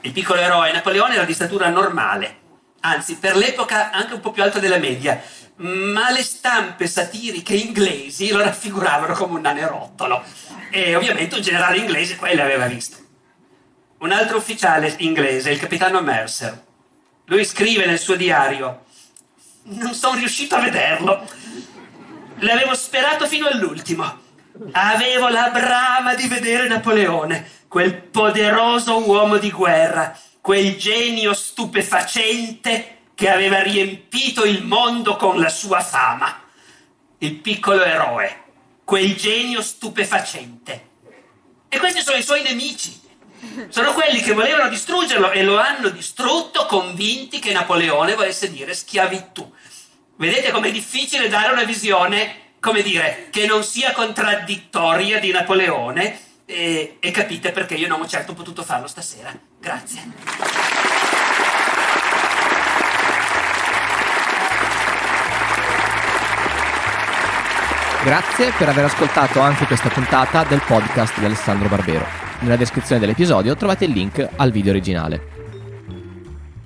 Il piccolo eroe Napoleone era di statura normale, anzi per l'epoca anche un po' più alto della media, ma le stampe satiriche inglesi lo raffiguravano come un nanerottolo. E ovviamente un generale inglese quello aveva visto un altro ufficiale inglese, il capitano Mercer. Lui scrive nel suo diario, non sono riuscito a vederlo. L'avevo sperato fino all'ultimo. Avevo la brama di vedere Napoleone, quel poderoso uomo di guerra, quel genio stupefacente che aveva riempito il mondo con la sua fama. Il piccolo eroe, quel genio stupefacente. E questi sono i suoi nemici. Sono quelli che volevano distruggerlo e lo hanno distrutto convinti che Napoleone volesse dire schiavitù. Vedete com'è difficile dare una visione, come dire, che non sia contraddittoria di Napoleone e, e capite perché io non ho certo potuto farlo stasera. Grazie. Grazie per aver ascoltato anche questa puntata del podcast di Alessandro Barbero. Nella descrizione dell'episodio trovate il link al video originale.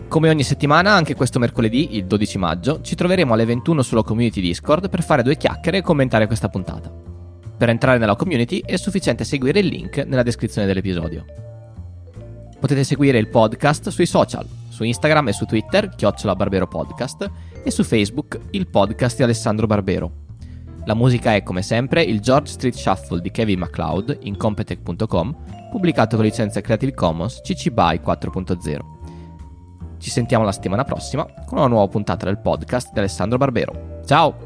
Come ogni settimana, anche questo mercoledì, il 12 maggio, ci troveremo alle 21 sulla community Discord per fare due chiacchiere e commentare questa puntata. Per entrare nella community è sufficiente seguire il link nella descrizione dell'episodio. Potete seguire il podcast sui social, su Instagram e su Twitter, chiocciola Barbero Podcast, e su Facebook, il podcast di Alessandro Barbero. La musica è, come sempre, il George Street Shuffle di Kevin MacLeod in Competech.com, pubblicato con licenza Creative Commons CC BY 4.0. Ci sentiamo la settimana prossima con una nuova puntata del podcast di Alessandro Barbero. Ciao!